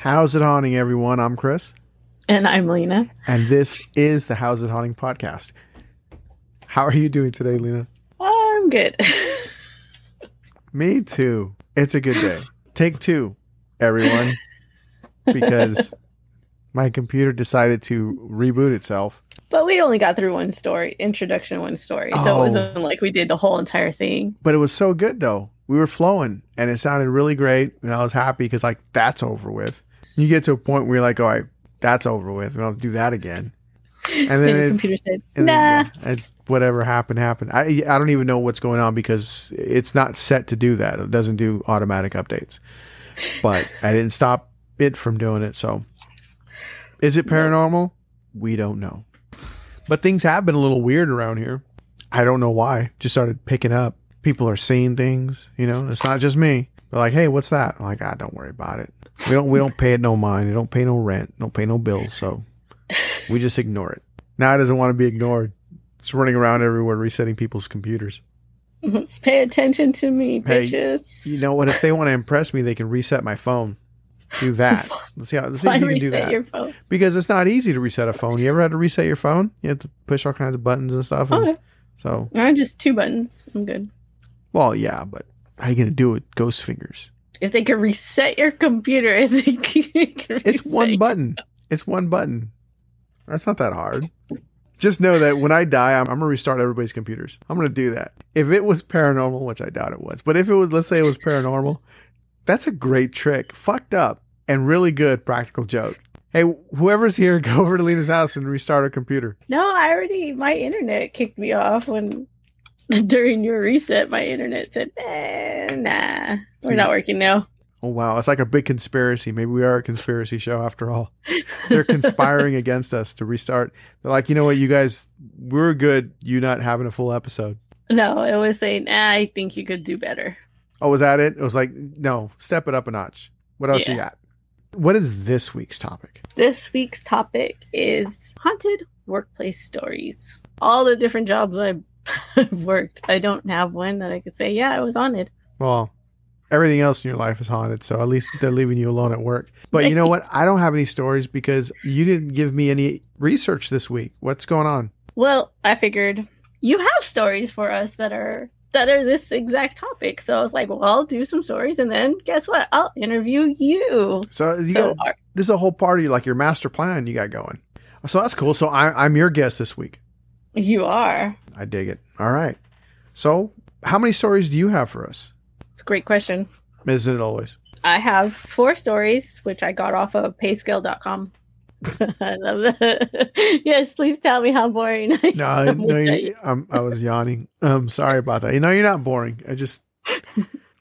How's it haunting, everyone? I'm Chris, And I'm Lena. and this is the How's It Haunting podcast. How are you doing today, Lena? I'm good. Me too. It's a good day. Take two, everyone, because my computer decided to reboot itself. but we only got through one story, introduction, one story. So Oh. it wasn't like we did the whole entire thing. But it was so good, though. We were flowing, and it sounded really great. And I was happy because, like, that's over with. You get to a point where you're like, all right, that's over with. We don't have to do that again. And then the it, computer said, And nah. then, yeah, and whatever happened happened. I I don't even know what's going on because it's not set to do that. It doesn't do automatic updates. But I didn't stop it from doing it. So, is it paranormal? We don't know. But things have been a little weird around here. I don't know why. Just started picking up. People are seeing things. You know, it's not just me. They're like, "Hey, what's that?" I'm like, "Ah, don't worry about it. We don't we don't pay it no mind. We don't pay no rent. Don't pay no bills. So we just ignore it." Now it doesn't want to be ignored. It's running around everywhere resetting people's computers. Let's pay attention to me, Hey, bitches. You know what? If they want to impress me, they can reset my phone. Do that. Let's see how let's see if you can do that. Because it's not easy to reset a phone. You ever had to reset your phone? You have to push all kinds of buttons and stuff. and Okay. So, I just two buttons. I'm good. well, yeah, but how you gonna do it? Ghost fingers. If they could reset your computer, I think It's one button. It's one button. That's not that hard. Just know that when I die, I'm, I'm gonna restart everybody's computers. I'm gonna do that. If it was paranormal, which I doubt it was, but if it was, let's say it was paranormal, that's a great trick. Fucked up and really good practical joke. Hey, whoever's here, go over to Lena's house and restart her computer. No, I already, my internet kicked me off when during your reset, my internet said, eh, nah, we're See- not working now. Oh wow, it's like a big conspiracy. Maybe we are a conspiracy show after all. They're conspiring against us to restart. They're like, you know what, you guys, we're good. You not having a full episode. No, it was saying, nah, I think you could do better. Oh, was that it? It was like, no, step it up a notch. What else you got? What is this week's topic? This week's topic is haunted workplace stories. All the different jobs I've worked, I don't have one that I could say, yeah, I was haunted. Well, everything else in your life is haunted, so at least they're leaving you alone at work. But you know what? I don't have any stories because you didn't give me any research this week. What's going on? Well, I figured you have stories for us that are that are this exact topic. So I was like, well, I'll do some stories and then guess what? I'll interview you. So you so got this is a whole party, like your master plan you got going. So that's cool. So I, I'm your guest this week. you are. I dig it. All right. So how many stories do you have for us? It's a great question. Isn't it always? I have four stories, which I got off of payscale.com. I love it. yes, please tell me how boring I No, am no, you, I'm, I was yawning. Um, sorry about that. You know, you're not boring. I just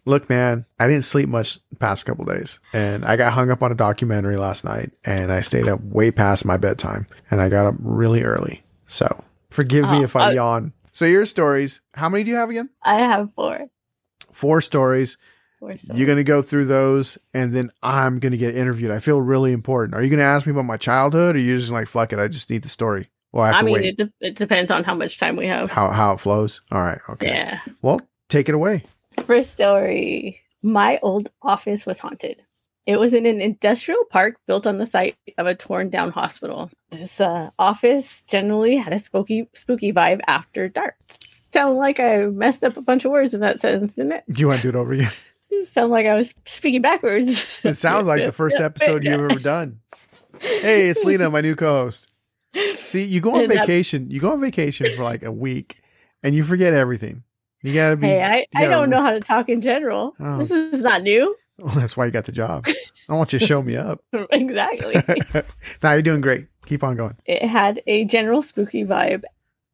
look, man. I didn't sleep much the past couple days, and I got hung up on a documentary last night, and I stayed up way past my bedtime, and I got up really early. So forgive me Oh, if I uh, yawn. So your stories. How many do you have again? I have four. Four stories. Four. You're gonna go through those, and then I'm gonna get interviewed. I feel really important. Are you gonna ask me about my childhood, or are you just like fuck it? I just need the story. Well, I have I to mean, wait. it, de- it depends on how much time we have. how how it flows. All right. Okay. Yeah. Well, take it away. First story My old office was haunted. It was in an industrial park built on the site of a torn down hospital. This uh, office generally had a spooky, spooky vibe after dark. Sound like I messed up a bunch of words in that sentence, didn't it? Do you want to do it over again? It sounded like I was speaking backwards. It sounds like the first episode you've ever done. Hey, it's Lena, my new co-host. See, you go on uh, vacation. You go on vacation for like a week, and you forget everything. You gotta be. Hey, I, I don't know how to talk in general. Oh. This is not new. Well, that's why you got the job. I want you to show me up. exactly. now you're doing great. Keep on going. it had a general spooky vibe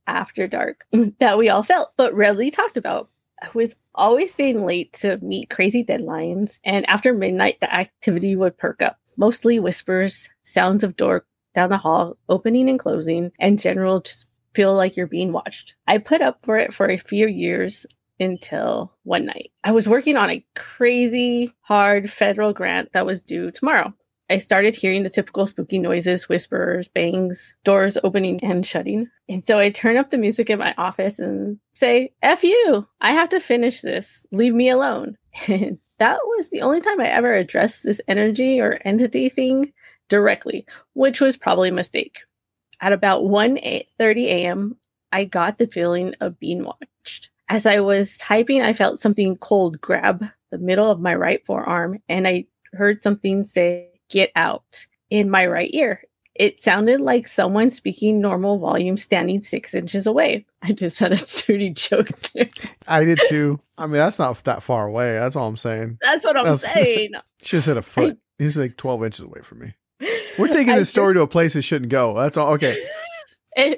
after dark that we all felt but rarely talked about. I was always staying late to meet crazy deadlines, and after midnight, the activity would perk up. Mostly whispers, sounds of door down the hall opening and closing, and general just feel like you're being watched. I put up for it for a few years until one night. I was working on a crazy hard federal grant that was due tomorrow. I started hearing the typical spooky noises, whispers, bangs, doors opening and shutting. And so I turn up the music in my office and say, F you, I have to finish this. Leave me alone. And that was the only time I ever addressed this energy or entity thing directly, which was probably a mistake. At about 1 30 a.m., I got the feeling of being watched. As I was typing, I felt something cold grab the middle of my right forearm, and I heard something say, Get out, in my right ear. It sounded like someone speaking normal volume standing six inches away. I just had a dirty joke there. I did too. I mean, that's not that far away. That's all I'm saying. That's what I'm That's- saying. She just hit a foot. He's like 12 inches away from me. We're taking this story to a place it shouldn't go. That's all. Okay. And,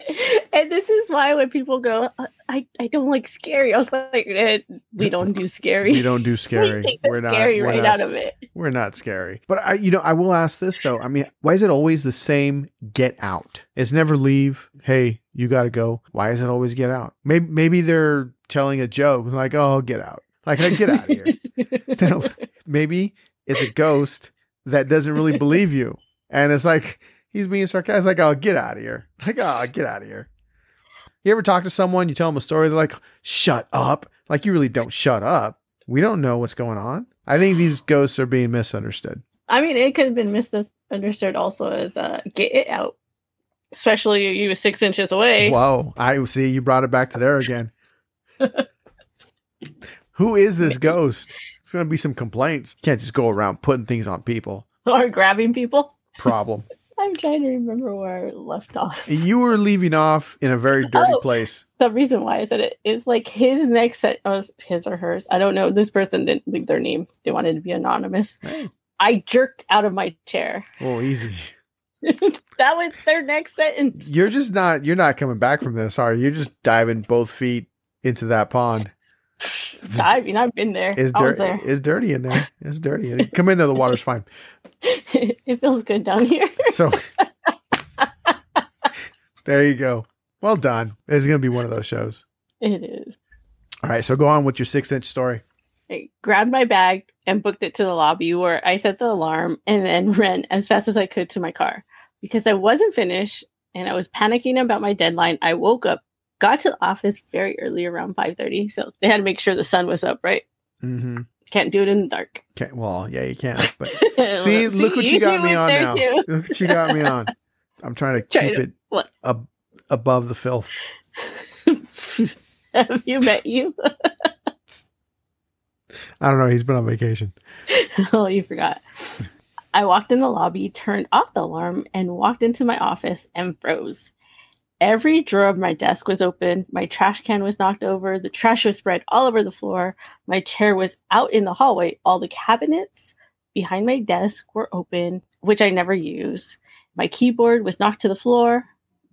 and this is why when people go, I, I don't like scary, I was like, eh, we don't do scary. We don't do We scary. take the We're not. scary we're right not out of it. We're not scary. But I, you know, I will ask this though. I mean, why is it always the same get out? It's never leave. Hey, you got to go. Why is it always get out? Maybe, maybe they're telling a joke like, oh, get out. Like, hey, get out of here. Maybe it's a ghost that doesn't really believe you. And it's like, he's being sarcastic. Like, oh, get out of here. Like, oh, get out of here. You ever talk to someone, you tell them a story, they're like, shut up. Like, you really don't shut up. We don't know what's going on. I think these ghosts are being misunderstood. I mean, it could have been misunderstood also as uh, get it out. Especially you was six inches away. Whoa. I see you brought it back to there again. Who is this ghost? It's going to be some complaints. Can't just go around putting things on people. Or grabbing people. Problem. I'm trying to remember where I left off. you were leaving off in a very dirty Oh. place. the reason why I said it is like his next set of his or hers. I don't know. This person didn't leave their name. They wanted to be anonymous. I jerked out of my chair. Oh, easy. that was their next sentence. You're just not. You're not coming back from this, are you? You're just diving both feet into that pond. Diving. I've been there. It's I there. It's dirty in there. It's dirty. Come in there. The water's fine. it feels good down here. So there you go. Well done. It's gonna be one of those shows. It is. All right. So go on with your six inch story. I grabbed my bag and booked it to the lobby where I set the alarm and then ran as fast as I could to my car. Because I wasn't finished and I was panicking about my deadline, I woke up, got to the office very early around 5.30. So they had to make sure the sun was up, right? Mm-hmm. Can't do it in the dark. Okay. Well, yeah, you can't But see, look what you got me on now. too. Look what you got me on. I'm trying to Trying keep to- it what? ab- above the filth. Have you met you? I don't know. He's been on vacation. oh, you forgot. I walked in the lobby, turned off the alarm, and walked into my office and froze. Every drawer of my desk was open. My trash can was knocked over. The trash was spread all over the floor. My chair was out in the hallway. All the cabinets behind my desk were open, which I never use. My keyboard was knocked to the floor.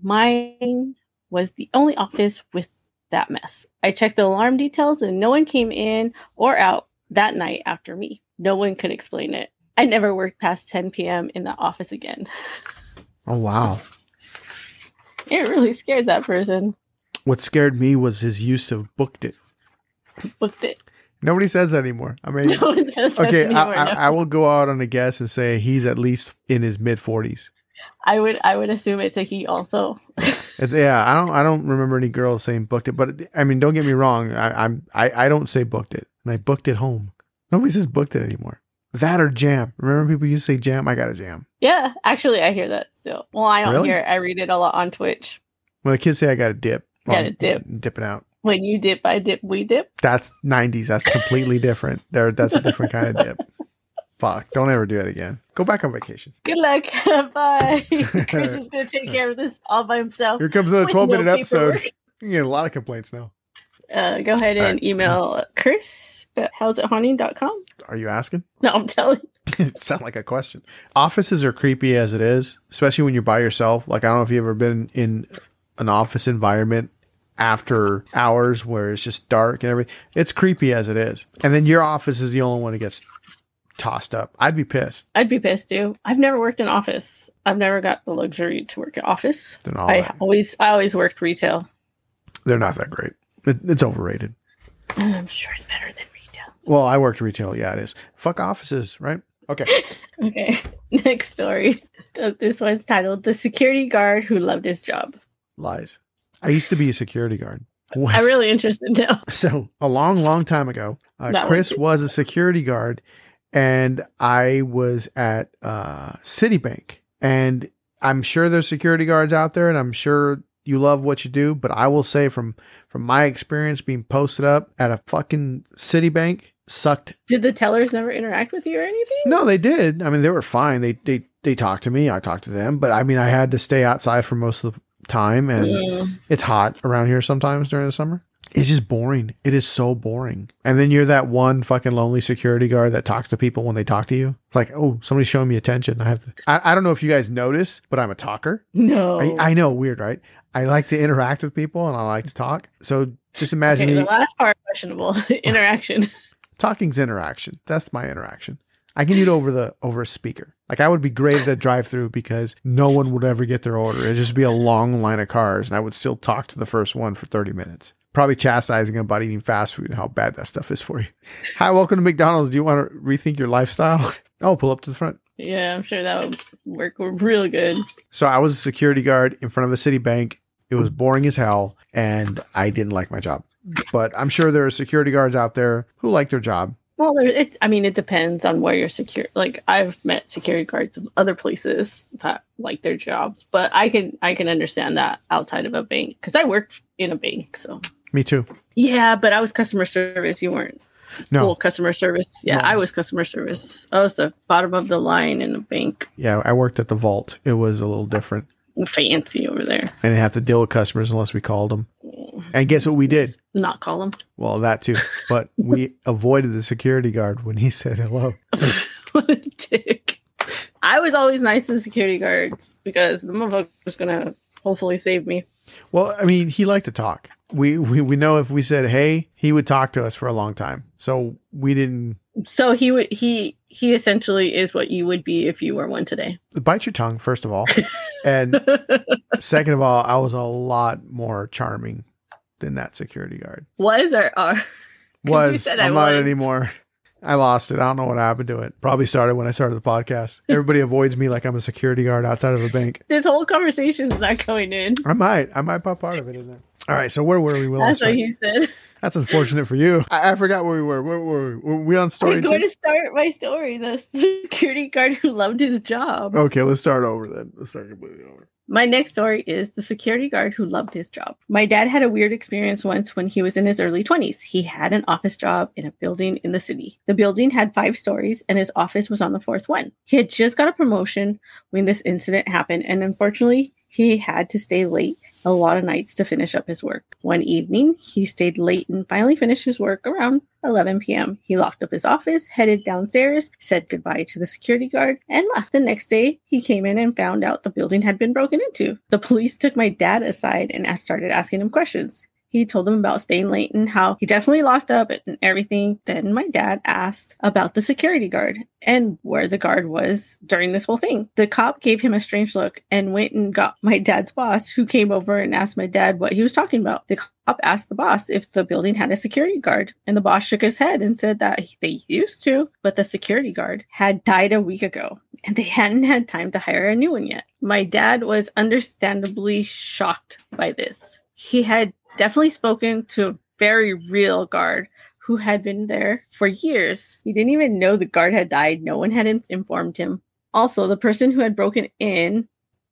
Mine was the only office with that mess. I checked the alarm details and no one came in or out that night after me. No one could explain it. I never worked past 10 p.m. in the office again. Oh wow. It really scared that person. What scared me was his use of booked it. Booked it. Nobody says that anymore. I mean, No one says that okay, I, I, no. I will go out on a guess and say he's at least in his mid forties. I would I would assume it's a he also. It's yeah. I don't I don't remember any girls saying booked it, but I mean, don't get me wrong. I, I'm I, I don't say booked it, and I booked it home. Nobody says booked it anymore. That or jam. Remember people used to say jam. I got a jam. yeah, actually I hear that still. Well, I don't Really? hear it. I read it a lot on Twitch. When the kids say I got a dip, Got a dip. dipping out. When you dip, I dip, we dip. That's '90s. That's completely different. There, that's a different kind of dip. Fuck! Don't ever do it again. Go back on vacation. Good luck. Bye. Chris is gonna take care of this all by himself. Here comes another With 12 minute no episode. You get a lot of complaints now. Uh, go ahead and right. email Chris at howsithaunting.com. Are you asking? No, I'm telling Sound like a question. Offices are creepy as it is, especially when you're by yourself. Like I don't know if you've ever been in an office environment after hours where it's just dark and everything. It's creepy as it is. And then your office is the only one that gets tossed up. I'd be pissed. I'd be pissed too. I've never worked in office. I've never got the luxury to work in office. I always I always worked retail. they're not that great. It, it's overrated. I'm sure it's better than. Well, I worked retail. Yeah, it is. Fuck offices, right? Okay. Okay. Next story. This one's titled "The Security Guard Who Loved His Job." Lies. I used to be a security guard. I'm really interested now. So a long, long time ago, uh, Chris was a security guard, and I was at uh, Citibank. And I'm sure there's security guards out there, and I'm sure you love what you do. But I will say, from from my experience being posted up at a fucking Citibank, sucked. Did the tellers never interact with you or anything? No, they did. I mean, they were fine. They they they talked to me. I talked to them. But I mean, I had to stay outside for most of the time, and Mm. it's hot around here sometimes during the summer. It's just boring. It is so boring. And then you're that one fucking lonely security guard that talks to people when they talk to you. It's like, oh, somebody's showing me attention. I have to. I, I don't know if you guys notice, but I'm a talker. No. I, I know, weird, right? I like to interact with people and I like to talk. So just imagine okay, me. the last part questionable interaction. Talking's interaction. That's my interaction. I can do it over the over a speaker. Like I would be great at a drive through because no one would ever get their order. It'd just be a long line of cars and I would still talk to the first one for 30 minutes. Probably chastising them about eating fast food and how bad that stuff is for you. Hi, welcome to McDonald's. Do you want to rethink your lifestyle? Oh, pull up to the front. yeah, I'm sure that would work real good. So I was a security guard in front of a Citibank. It was boring as hell and I didn't like my job. But I'm sure there are security guards out there who like their job. Well, there, it, I mean, it depends on where you're secure. Like, I've met security guards of other places that like their jobs, but I can I can understand that outside of a bank because I worked in a bank. So Me too. yeah, but I was customer service. You weren't No. full customer service. Yeah, No. I was customer service. I was the bottom of the line in a bank. Yeah, I worked at the vault. It was a little different. Fancy over there. I didn't have to deal with customers unless we called them. And guess what we did? Not call them. Well, that too. But we avoided the security guard when he said hello. what a dick. I was always nice to the security guards because the motherfucker was gonna hopefully save me. Well, I mean, he liked to talk. We, we we know if we said hey, he would talk to us for a long time. So we didn't So he would he he essentially is what you would be if you were one today. bite your tongue first of all, and second of all, I was a lot more charming than that security guard was or are? 'Cause you was. said I I'm not was. anymore. I lost it. I don't know what happened to it. Probably started when I started the podcast. Everybody avoids me like I'm a security guard outside of a bank. This whole conversation's not going in. I might. I might pop part of it in there. All right. So where were we? Will That's what he said. That's unfortunate for you. I, I forgot where we were. Where were we? Were we on story I'm going two? to start my story. The security guard who loved his job. Okay, let's start over then. Let's start completely over. My next story is the security guard who loved his job. My dad had a weird experience once when he was in his early 20s. He had an office job in a building in the city. The building had five stories and his office was on the fourth one. He had just got a promotion when this incident happened, and unfortunately, he had to stay late a lot of nights to finish up his work. One evening, he stayed late and finally finished his work around 11 p.m. He locked up his office, headed downstairs, said goodbye to the security guard, and left. The next day, he came in and found out the building had been broken into. The police took my dad aside and started asking him questions. He told them about staying late and how he definitely locked up and everything. Then my dad asked about the security guard and where the guard was during this whole thing. The cop gave him a strange look and went and got my dad's boss, who came over and asked my dad what he was talking about. The cop asked the boss if the building had a security guard, and the boss shook his head and said that they used to, but the security guard had died a week ago and they hadn't had time to hire a new one yet. My dad was understandably shocked by this. He had definitely spoken to a very real guard who had been there for years. He didn't even know the guard had died. No one had in- informed him. Also, the person who had broken in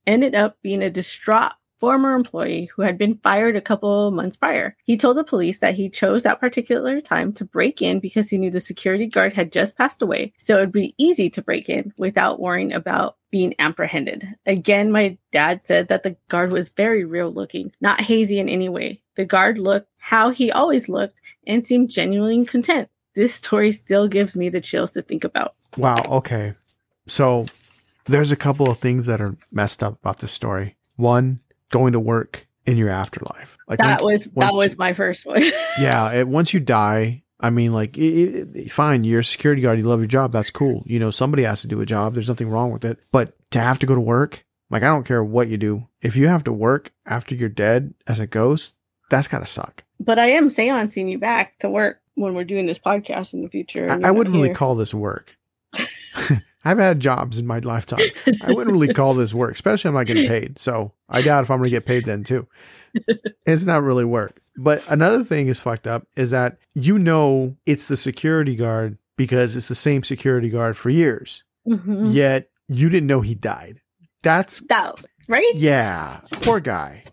ended up being a distraught former employee who had been fired a couple months prior. He told the police that he chose that particular time to break in because he knew the security guard had just passed away, so it would be easy to break in without worrying about being apprehended. Again, my dad said that the guard was very real looking, not hazy in any way. The guard looked how he always looked and seemed genuinely content. This story still gives me the chills to think about. Wow. Okay. So there's a couple of things that are messed up about this story. One, going to work in your afterlife. Like That once- was that was you- my first one. yeah. It, once you die, I mean, like, it, it, fine, you're a security guard, you love your job, that's cool. You know, somebody has to do a job. There's nothing wrong with it. But to have to go to work, like, I don't care what you do. If you have to work after you're dead as a ghost, that's gotta suck. but I am seancing you back to work when we're doing this podcast in the future. I, I wouldn't not really here. call this work. I've had jobs in my lifetime. I wouldn't really call this work, especially I'm not getting paid. So I doubt if I'm going to get paid then too. It's not really work. But another thing is fucked up is that you know it's the security guard because it's the same security guard for years. Mhm. Yet you didn't know he died. That's That, right? yeah, poor guy,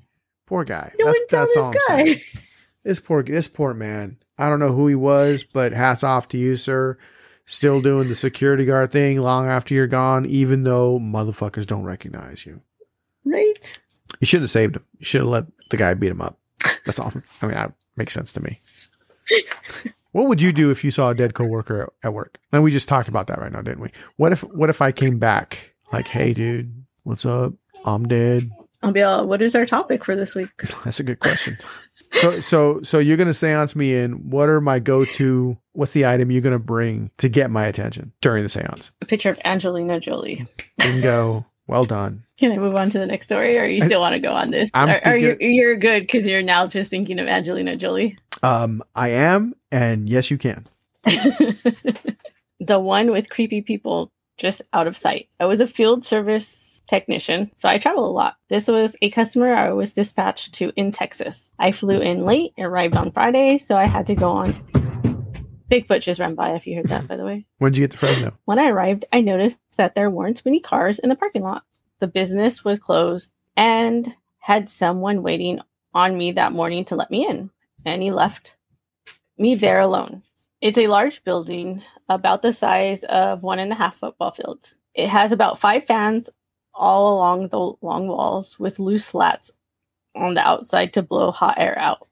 poor guy. You That- wouldn't tell all I'm this saying. guy. This poor this poor man. I don't know who he was, but hats off to you, sir. Still doing the security guard thing long after you're gone, even though motherfuckers don't recognize you. Right? You should have saved him. You should have let the guy beat him up. That's all. I mean, that makes sense to me. what would you do if you saw a dead coworker at work? And we just talked about that right now, didn't we? What if what if I came back like, hey, dude, what's up? I'm dead. I'll be all, what is our topic for this week? That's a good question. so so so you're gonna seance me in. What are my go to? What's the item you're gonna bring to get my attention during the seance? A picture of Angelina Jolie. Bingo. Well done. Can I move on to the next story, or you I- still want to go on this? I'm Are, are you you're good because you're now just thinking of Angelina Jolie? Um, I am, and yes, you can. the one with creepy people just out of sight. I was a field service technician, so I travel a lot. This was a customer I was dispatched to in Texas. I flew in late, arrived on Friday, so I had to go on. Bigfoot just ran by, if you heard that, by the way. When did you get to Fresno? When I arrived, I noticed that there weren't many cars in the parking lot. The business was closed and had someone waiting on me that morning to let me in, and he left me there alone. It's a large building, about the size of one and a half football fields. It has about five fans all along the long walls with loose slats on the outside to blow hot air out,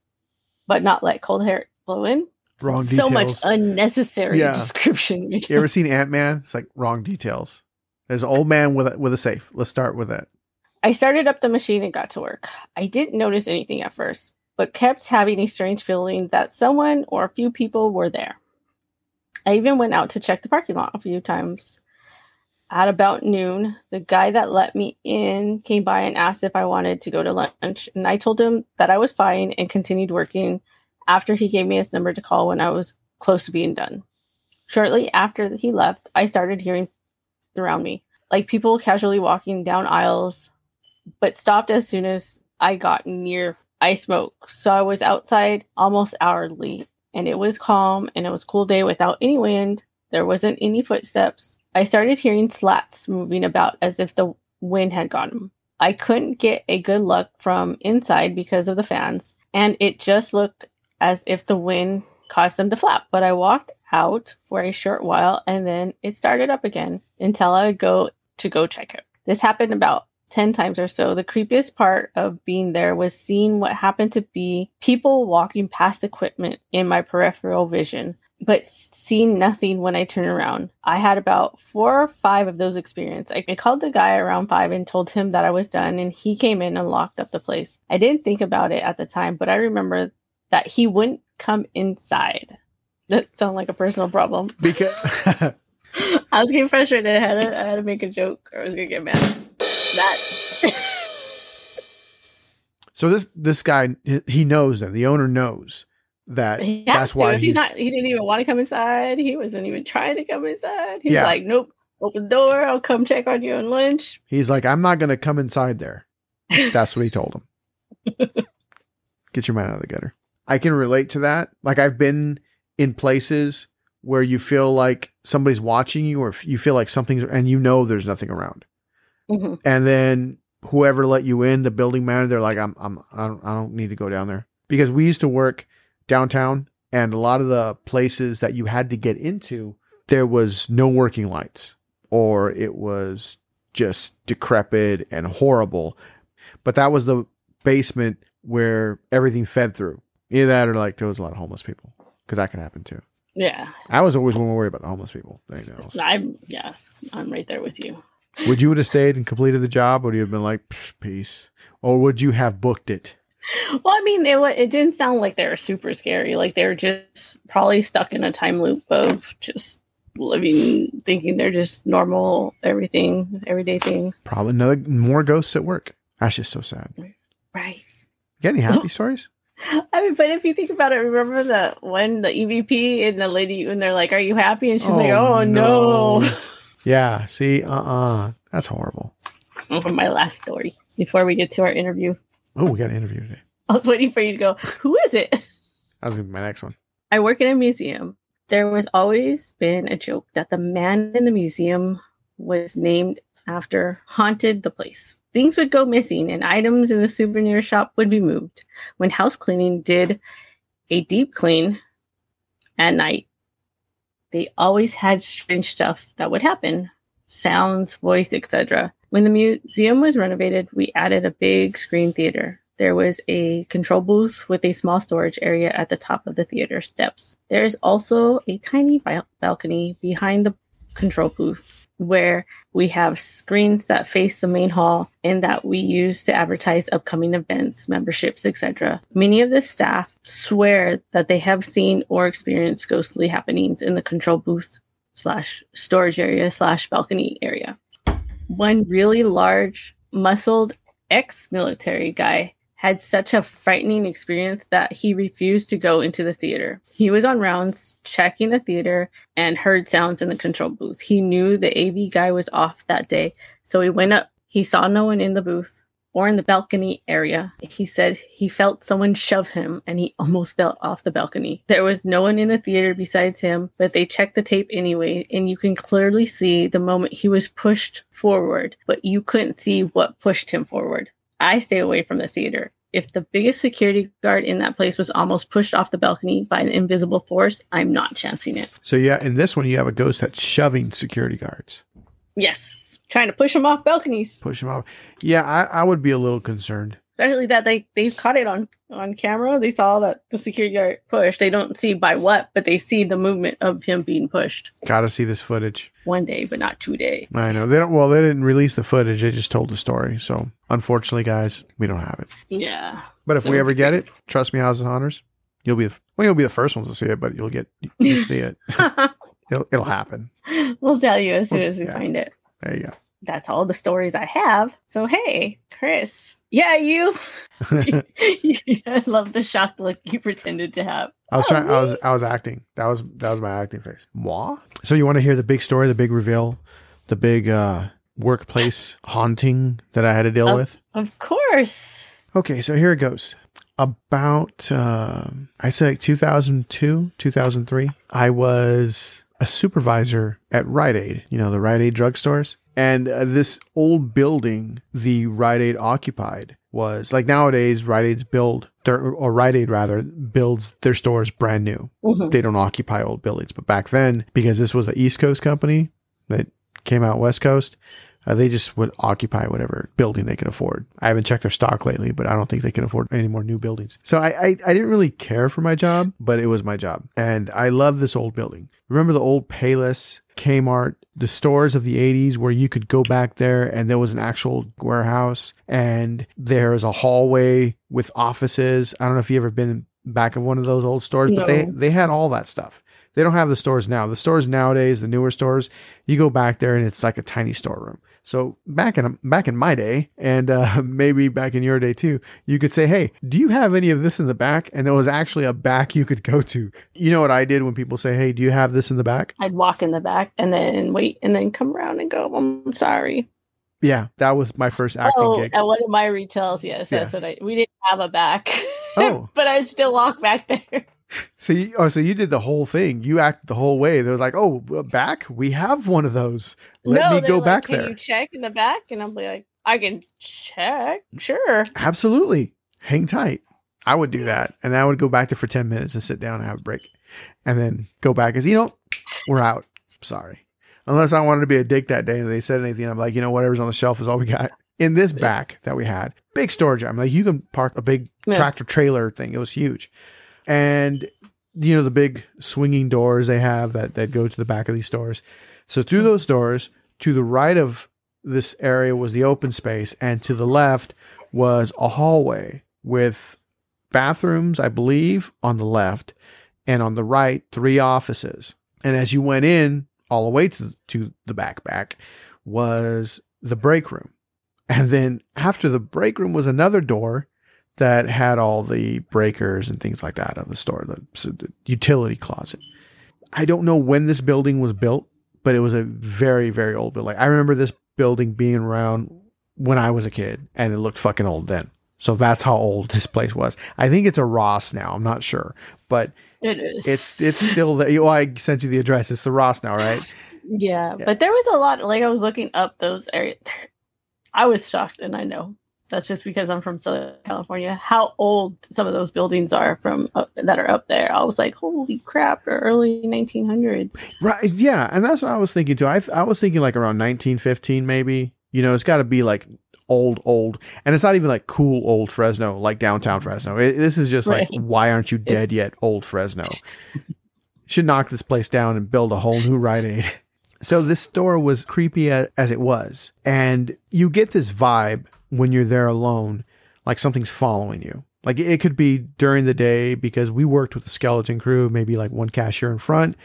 but not let cold air blow in. Wrong details. So much unnecessary Yeah. description. you ever seen Ant Man? It's like wrong details. There's an old man with a, with a safe. Let's start with that. I started up the machine and got to work. I didn't notice anything at first, but kept having a strange feeling that someone or a few people were there. I even went out to check the parking lot a few times. At about noon, the guy that let me in came by and asked if I wanted to go to lunch, and I told him that I was fine and continued working after he gave me his number to call when I was close to being done. Shortly after he left, I started hearing around me, like people casually walking down aisles, but stopped as soon as I got near I smoke. So I was outside almost hourly and it was calm and it was cool day without any wind. There wasn't any footsteps. I started hearing slats moving about as if the wind had got 'em. I couldn't get a good look from inside because of the fans, and it just looked as if the wind caused them to flap. But I walked out for a short while and then it started up again until I would go to go check it. This happened about 10 times or so. The creepiest part of being there was seeing what happened to be people walking past equipment in my peripheral vision, but seeing nothing when I turn around. I had about four or five of those experiences. I, called the guy around five and told him that I was done, and he came in and locked up the place. I didn't think about it at the time, but I remember that he wouldn't come inside. That sounded like a personal problem. Because I was getting frustrated. I had to, I had to make a joke or I was gonna get mad. That so this this guy he- he knows that the owner knows that he that's to. why he's he's not. He didn't even want to come inside. He wasn't even trying to come inside. He's Yeah. like, nope. Open the door. I'll come check on you on lunch. he's like I'm not gonna come inside there. That's what he told him. Get your mind out of the gutter. I can relate to that. Like I've been in places where you feel like somebody's watching you, or you feel like something's, and you know there's nothing around, Mhm. and then whoever let you in, the building manager, they're like, I'm, I'm, I don't, I don't need to go down there because we used to work downtown, and a lot of the places that you had to get into, there was no working lights, or it was just decrepit and horrible. But that was the basement where everything fed through. Either that or like there was a lot of homeless people because that can happen too. Yeah. I was always more worried about the homeless people than anything else. I'm. Yeah. I'm right there with you. Would you have stayed and completed the job, or would you have been like, peace? Or would you have booked it? Well, I mean, it it didn't sound like they were super scary. Like they're just probably stuck in a time loop of just living, thinking they're just normal, everything, everyday thing. Probably another more ghosts at work. That's just so sad. Right. Got any happy stories? I mean, but if you think about it, remember the when the EVP and the lady, when they're like, "Are you happy?" and she's like, "Oh no." Yeah. See, uh uh That's horrible. For my last story before we get to our interview. Oh, we got an interview today. I was waiting for you to go, who is it? That was gonna be my next one. I work in a museum. There was always been a joke that the man in the museum was named after haunted the place. Things would go missing and items in the souvenir shop would be moved. When house cleaning did a deep clean at night, they always had strange stuff that would happen sounds, voice, etc. When the museum was renovated, we added a big screen theater. There was a control booth with a small storage area at the top of the theater steps. There is also a tiny balcony behind the control booth where we have screens that face the main hall and that we use to advertise upcoming events, memberships, etc. Many of the staff swear that they have seen or experienced ghostly happenings in the control booth slash storage area slash balcony area. One really large, muscled ex-military guy had such a frightening experience that he refused to go into the theater. He was on rounds checking the theater and heard sounds in the control booth. He knew the AV guy was off that day, so he went up. He saw no one in the booth or in the balcony area. He said he felt someone shove him and he almost fell off the balcony. There was no one in the theater besides him, but they checked the tape anyway, and you can clearly see the moment he was pushed forward, but you couldn't see what pushed him forward. I stay away from the theater. If the biggest security guard in that place was almost pushed off the balcony by an invisible force, I'm not chancing it. So yeah, in this one you have a ghost that's shoving security guards. Yes, trying to push them off balconies. Push them off. Yeah, I, I would be a little concerned. Especially that they they caught it on on camera. They saw that the security guard pushed. They don't see by what, but they see the movement of him being pushed. Got to see this footage. One day, but not two day. I know they don't. Well, they didn't release the footage. They just told the story. So unfortunately, guys, we don't have it. Yeah. But if we ever get it, trust me, House of Hunters, you'll be the, well, you'll be the first ones to see it. But you'll get you see it. it'll it'll happen. we'll tell you as soon as we Yeah. find it. There you go. That's all the stories I have. So hey, Chris. Yeah, you. I love the shocked look you pretended to have. I was Oh, trying. I was? I was acting. That was that was my acting face. Moi. So you want to hear the big story, the big reveal, the big uh, workplace haunting that I had to deal Oh. with? Of course. Okay, so here it goes. About uh, I say like 2002, 2003. I was a supervisor at Rite Aid. You know the Rite Aid drugstores, and uh, this old building the Rite Aid occupied was like nowadays Rite Aid's build their or Rite Aid rather builds their stores brand new Mhm. they don't occupy old buildings. But back then, because this was an East Coast company that came out West Coast, uh, they just would occupy whatever building they could afford. I haven't checked their stock lately, but I don't think they can afford any more new buildings. So I, I, I didn't really care for my job, but it was my job. And I love this old building. Remember the old Payless, Kmart, the stores of the 80s where you could go back there and there was an actual warehouse and there is a hallway with offices. I don't know if you've ever been back in one of those old stores, but they, they had all that stuff. They don't have the stores now. The stores nowadays, the newer stores, you go back there and it's like a tiny storeroom. So back in back in my day, and uh, maybe back in your day too, you could say, "Hey, do you have any of this in the back?" And there was actually a back you could go to. You know what I did when people say, "Hey, do you have this in the back?" I'd walk in the back and then wait and then come around and go, I'm sorry. Yeah, that was my first acting oh, gig. at one of my retails, yes, that's what I we didn't have a back. Oh. but I'd still walk back there. So you, oh, so you did the whole thing. You acted the whole way. They was like, "Oh, back? We have one of those. Let no, me go like, back Can there." you check in the back? And I'm like, I can check. Sure. Absolutely. Hang tight. I would do that. And I would go back there for 10 minutes and sit down and have a break. And then go back as, you know, we're out. Sorry. Unless I wanted to be a dick that day and they said anything, I'm like, you know, whatever's on the shelf is all we got. In this back that we had, big storage. I'm like, you can park a big Yeah. tractor trailer thing. It was huge. And, you know, the big swinging doors they have that, that go to the back of these stores. So through those doors, to the right of this area was the open space, and to the left was a hallway with bathrooms, I believe, on the left, and on the right, three offices. And as you went in, all the way to the, to the back back, was the break room. And then after the break room was another door that had all the breakers and things like that of the store, the, so the utility closet. I don't know when this building was built, but it was a very, very old building. I remember this building being around when I was a kid and it looked fucking old then. So that's how old this place was. I think it's a Ross now. I'm not sure, but It is. it's it's still the. Oh, I sent you the address. It's the Ross now, right? yeah, Yeah. but there was a lot. Like I was looking up those areas. I was shocked, and I know that's just because I'm from Southern California. How old some of those buildings are from up, that are up there. I was like, holy crap! Early 1900s. Right. Yeah, and that's what I was thinking too. I I was thinking like around 1915 maybe. You know, it's got to be like old old. And it's not even like cool old Fresno like downtown Fresno. It, this is just like why aren't you dead yet old Fresno? Should knock this place down and build a whole new Rite Aid. So this store was creepy as, as it was. And you get this vibe when you're there alone, like something's following you. Like it could be during the day because we worked with the skeleton crew, maybe like one cashier in front,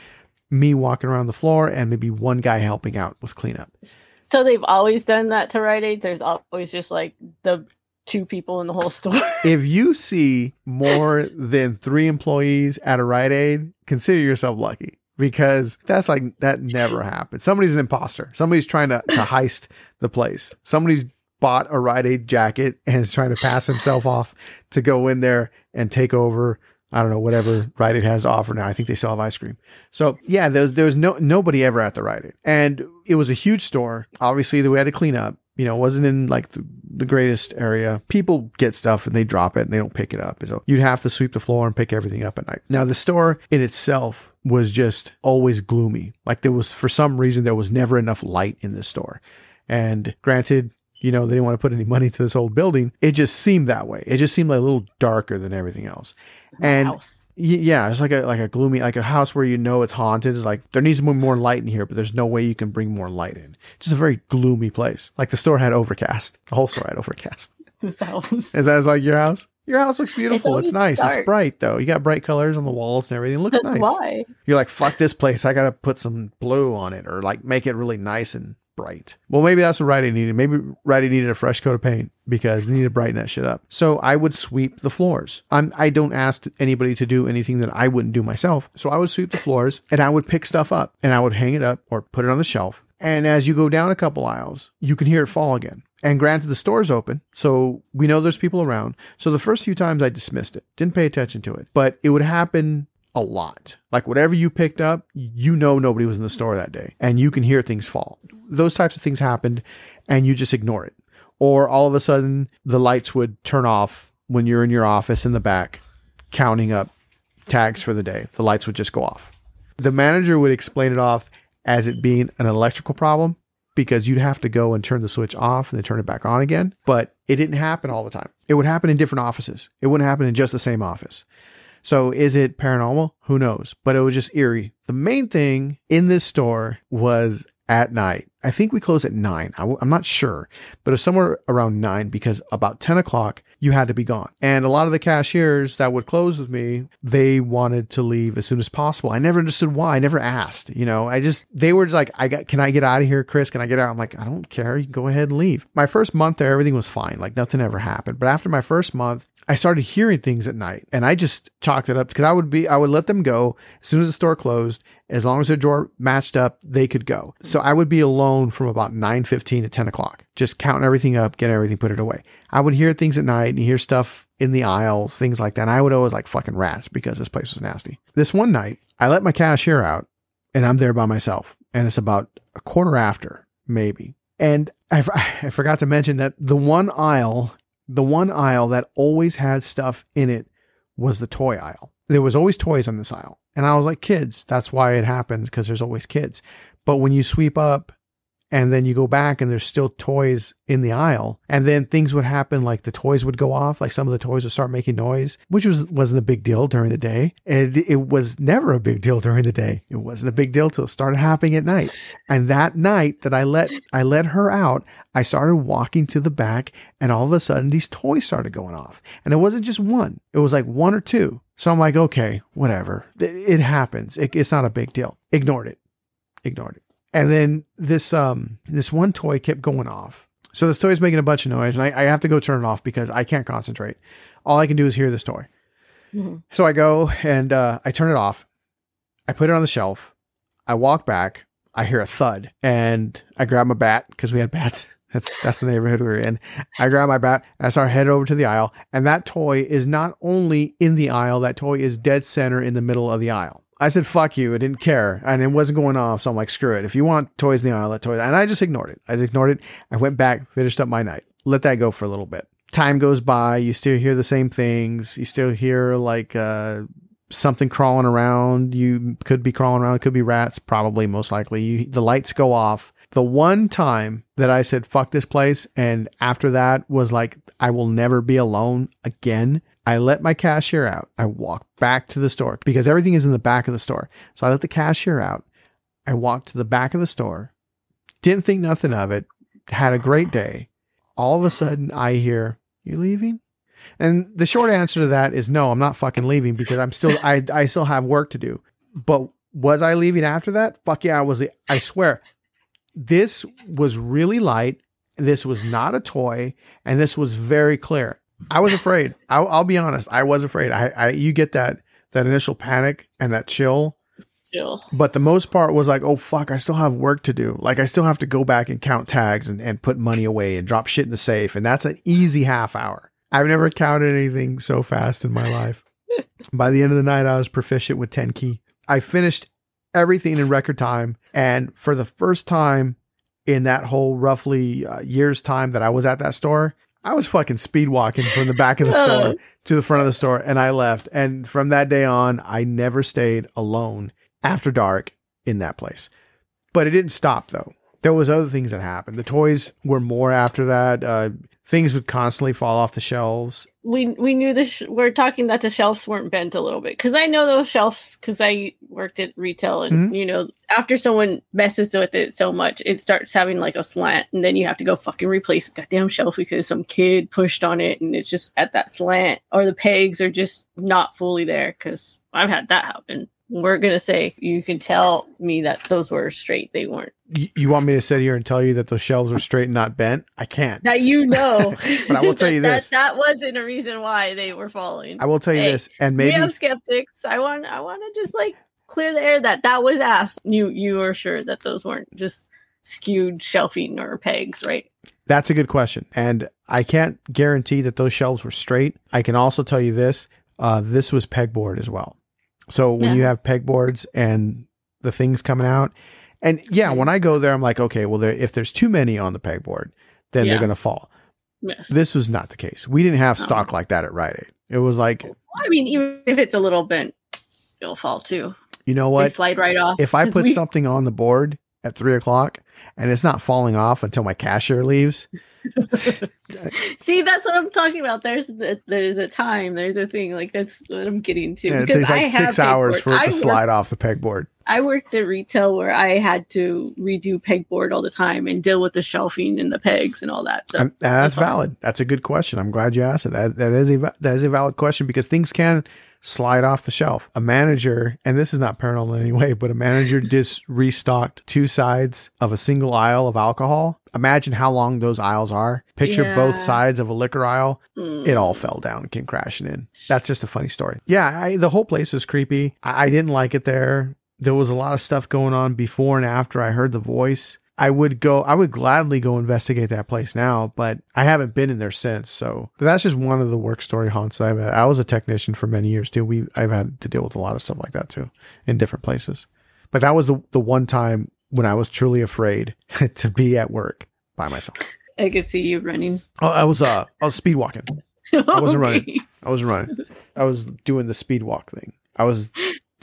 me walking around the floor, and maybe one guy helping out with cleanup. So they've always done that to Rite Aid. There's always just like the two people in the whole store. If you see more than three employees at a Rite Aid, consider yourself lucky because that's like that never happened. Somebody's an imposter. Somebody's trying to, to heist the place. Somebody's bought a Rite Aid jacket and is trying to pass himself off to go in there and take over. I don't know whatever Rite Aid has to offer now. I think they still have ice cream. So yeah, there's there was no nobody ever at the Rite Aid, and it was a huge store. Obviously, that we had to clean up. You know, it wasn't in like the, the greatest area. People get stuff and they drop it and they don't pick it up. So you'd have to sweep the floor and pick everything up at night. Now the store in itself was just always gloomy. Like there was for some reason there was never enough light in the store. And granted, you know, they didn't want to put any money into this old building. It just seemed that way. It just seemed like a little darker than everything else. And House. Y- yeah, it's like a like a gloomy like a house where you know it's haunted. It's like there needs to be more light in here, but there's no way you can bring more light in. It's Just a very gloomy place. Like the store had overcast. The whole store had overcast. This house. Is that like your house? Your house looks beautiful. It's, always nice. It's bright though. You got bright colors on the walls and everything. It looks That's nice. why. You're like, fuck this place. I gotta put some blue on it or like make it really nice and bright. Well, maybe that's what Rite needed. Maybe Rite needed a fresh coat of paint because they needed to brighten that shit up. So I would sweep the floors. I'm I don't ask anybody to do anything that I wouldn't do myself. So I would sweep the floors and I would pick stuff up and I would hang it up or put it on the shelf. And as you go down a couple aisles, you can hear it fall again. And granted, the store's open, so we know there's people around. So the first few times I dismissed it, didn't pay attention to it, but it would happen a lot. Like whatever you picked up, you know nobody was in the store that day, and you can hear things fall. Those types of things happened, and you just ignore it. Or all of a sudden, the lights would turn off when you're in your office in the back, counting up tags for the day. The lights would just go off. The manager would explain it off as it being an electrical problem because you'd have to go and turn the switch off and then turn it back on again. But it didn't happen all the time. It would happen in different offices. It wouldn't happen in just the same office. So is it paranormal? Who knows? But it was just eerie. The main thing in this store was at night. I think we closed at nine. I w- I'm not sure, but it was somewhere around nine because about 10 o'clock, you had to be gone. And a lot of the cashiers that would close with me, they wanted to leave as soon as possible. I never understood why. I never asked, you know, I just, they were just like, I got, can I get out of here, Chris? Can I get out? I'm like, I don't care. You can go ahead and leave. My first month there, everything was fine. Like nothing ever happened. But after my first month, I started hearing things at night and I just chalked it up because I would be, I would let them go as soon as the store closed. As long as their drawer matched up, they could go. So I would be alone from about 9 15 to 10 o'clock, just counting everything up, getting everything, put it away. I would hear things at night and hear stuff in the aisles, things like that. And I would always like fucking rats because this place was nasty. This one night, I let my cashier out and I'm there by myself. And it's about a quarter after, maybe. And I, I forgot to mention that the one aisle the one aisle that always had stuff in it was the toy aisle. There was always toys on this aisle. And I was like, kids, that's why it happens because there's always kids. But when you sweep up and then you go back and there's still toys in the aisle and then things would happen like the toys would go off like some of the toys would start making noise which was wasn't a big deal during the day and it was never a big deal during the day. It wasn't a big deal till it started happening at night. And that night that i let i let her out i started walking to the back and all of a sudden these toys started going off. And it wasn't just one. It was like one or two. So i'm like okay whatever. It happens. It, it's not a big deal. Ignored it. Ignored it and then this um this one toy kept going off. So this toy is making a bunch of noise, and I, I have to go turn it off because I can't concentrate. All I can do is hear this toy. Mhm. So I go and uh, I turn it off. I put it on the shelf. I walk back. I hear a thud and I grab my bat because we had bats. That's that's the neighborhood we were in. I grab my bat and I start heading over to the aisle, and that toy is not only in the aisle, that toy is dead center in the middle of the aisle. I said, fuck you. I didn't care. And it wasn't going off. So I'm like, screw it. If you want toys in the aisle, let toys. And I just ignored it. I just ignored it. I went back, finished up my night. Let that go for a little bit. Time goes by. You still hear the same things. You still hear like, uh, something crawling around. You could be crawling around. It could be rats, probably, most likely. You, the lights go off. The one time that I said, fuck this place, and after that was like, I will never be alone again. I let my cashier out. I walked back to the store because everything is in the back of the store. So I let the cashier out. I walked to the back of the store, didn't think nothing of it, had a great day. All of a sudden, I hear, You leaving? And the short answer to that is no, I'm not fucking leaving because I'm still, I, I still have work to do. But was I leaving after that? Fuck yeah, I was. I swear, this was really light. This was not a toy, and this was very clear. I was afraid. I'll, I'll be honest. I was afraid. I, I, you get that that initial panic and that chill, Chill. but the most part was like, oh fuck, I still have work to do. Like I still have to go back and count tags and, and put money away and drop shit in the safe, and that's an easy half hour. I've never counted anything so fast in my life. By the end of the night, I was proficient with 10 key. I finished everything in record time. And for the first time in that whole roughly uh, year's time that I was at that store, I was fucking speed walking from the back of the store to the front of the store and I left. And from that day on, I never stayed alone after dark in that place. But it didn't stop though. There was other things that happened. The toys were more after that. Uh, things would constantly fall off the shelves. We we knew this. sh- we're talking that the shelves weren't bent a little bit because I know those shelves because I worked at retail and Mhm. you know after someone messes with it so much it starts having like a slant and then you have to go fucking replace the goddamn shelf because some kid pushed on it and it's just at that slant or the pegs are just not fully there because I've had that happen. We're gonna say you can tell me that those were straight. They weren't. You want me to sit here and tell you that those shelves are straight and not bent? I can't. That you know. But I will tell you that, this. That wasn't a reason why they were falling. I will tell you Hey, this, and maybe we have skeptics. I want. I want to just like clear the air that that was asked. You you are sure that those weren't just skewed shelving or pegs, right? That's a good question. And I can't guarantee that those shelves were straight. I can also tell you this uh, this was pegboard as well. So when Yeah. you have pegboards and the things coming out, and yeah, when I go there, I'm like, okay, well, there, if there's too many on the pegboard, then Yeah. they're going to fall. Yes. This was not the case. We didn't have Oh. stock like that at Rite Aid. It was like, I mean, even if it's a little bent, it'll fall too. you know They what? slide right off. If I put we- something on the board at three o'clock and it's not falling off until my cashier leaves, See, that's what I'm talking about. There's there's a time, there's a thing like that's what I'm getting to. and it takes like I six hours pegboard. for it I to work- slide off the pegboard. I worked at retail where I had to redo pegboard all the time and deal with the shelving and the pegs and all that. So And that's that's valid. That's a good question. I'm glad you asked it. That, that is a that is a valid question because things can slide off the shelf. A manager, and this is not paranormal in any way, but a manager just restocked two sides of a single aisle of alcohol. Imagine how long those aisles are. Picture both sides of a liquor aisle. mm. It all fell down and came crashing in. That's just a funny story. Yeah, I, the whole place was creepy. I, I didn't like it there. There was a lot of stuff going on before and after I heard the voice. I would go, I would gladly go investigate that place now, but I haven't been in there since. So but that's just one of the work story haunts that I've had. I was a technician for many years too. We, I've had to deal with a lot of stuff like that too in different places. But that was the, the one time when I was truly afraid to be at work by myself. I could see you running. Oh, I was, uh, I was speed walking. I wasn't running. I was running. I was doing the speed walk thing. I was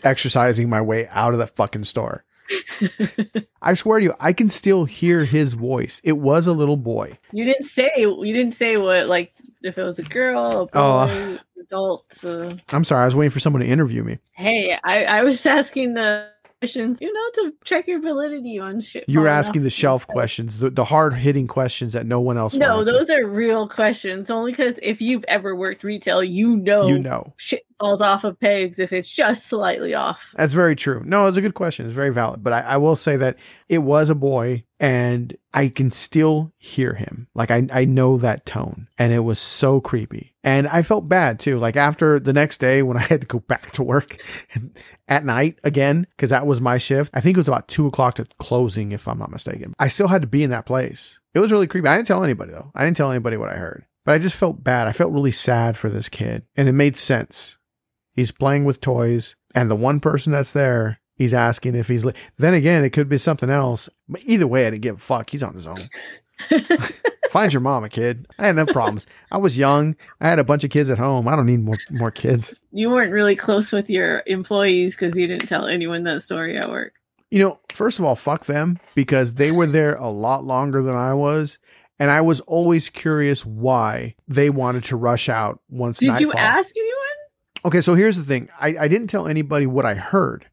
exercising my way out of that fucking store. I swear to you, I can still hear his voice. It was a little boy. You didn't say you didn't say what like if it was a girl, a boy, Oh. adult. Uh, I'm sorry, I was waiting for someone to interview me. hey, I, I was asking the questions, you know, to check your validity on shit. You were asking the shelf questions, the, the hard hitting questions that no one else No, those are real questions. Only because if you've ever worked retail, you know, you know. shit falls off of pegs if it's just slightly off. That's very true. No, it's a good question. It's very valid. But I, I will say that it was a boy and I can still hear him. Like I, I know that tone and it was so creepy. And I felt bad too. Like after the next day when I had to go back to work at night again, cause that was my shift. I think it was about two o'clock to closing, if I'm not mistaken. I still had to be in that place. It was really creepy. I didn't tell anybody though. I didn't tell anybody what I heard, but I just felt bad. I felt really sad for this kid and it made sense. He's playing with toys and the one person that's there He's asking if he's. Li- then again, it could be something else. But either way, I didn't give a fuck. He's on his own. Find your mama, kid. I had no problems. I was young. I had a bunch of kids at home. I don't need more more kids. You weren't really close with your employees because you didn't tell anyone that story at work. You know, first of all, fuck them because they were there a lot longer than I was. And I was always curious why they wanted to rush out once. Did you ask anyone? Okay, so here's the thing. I, I didn't tell anybody what I heard.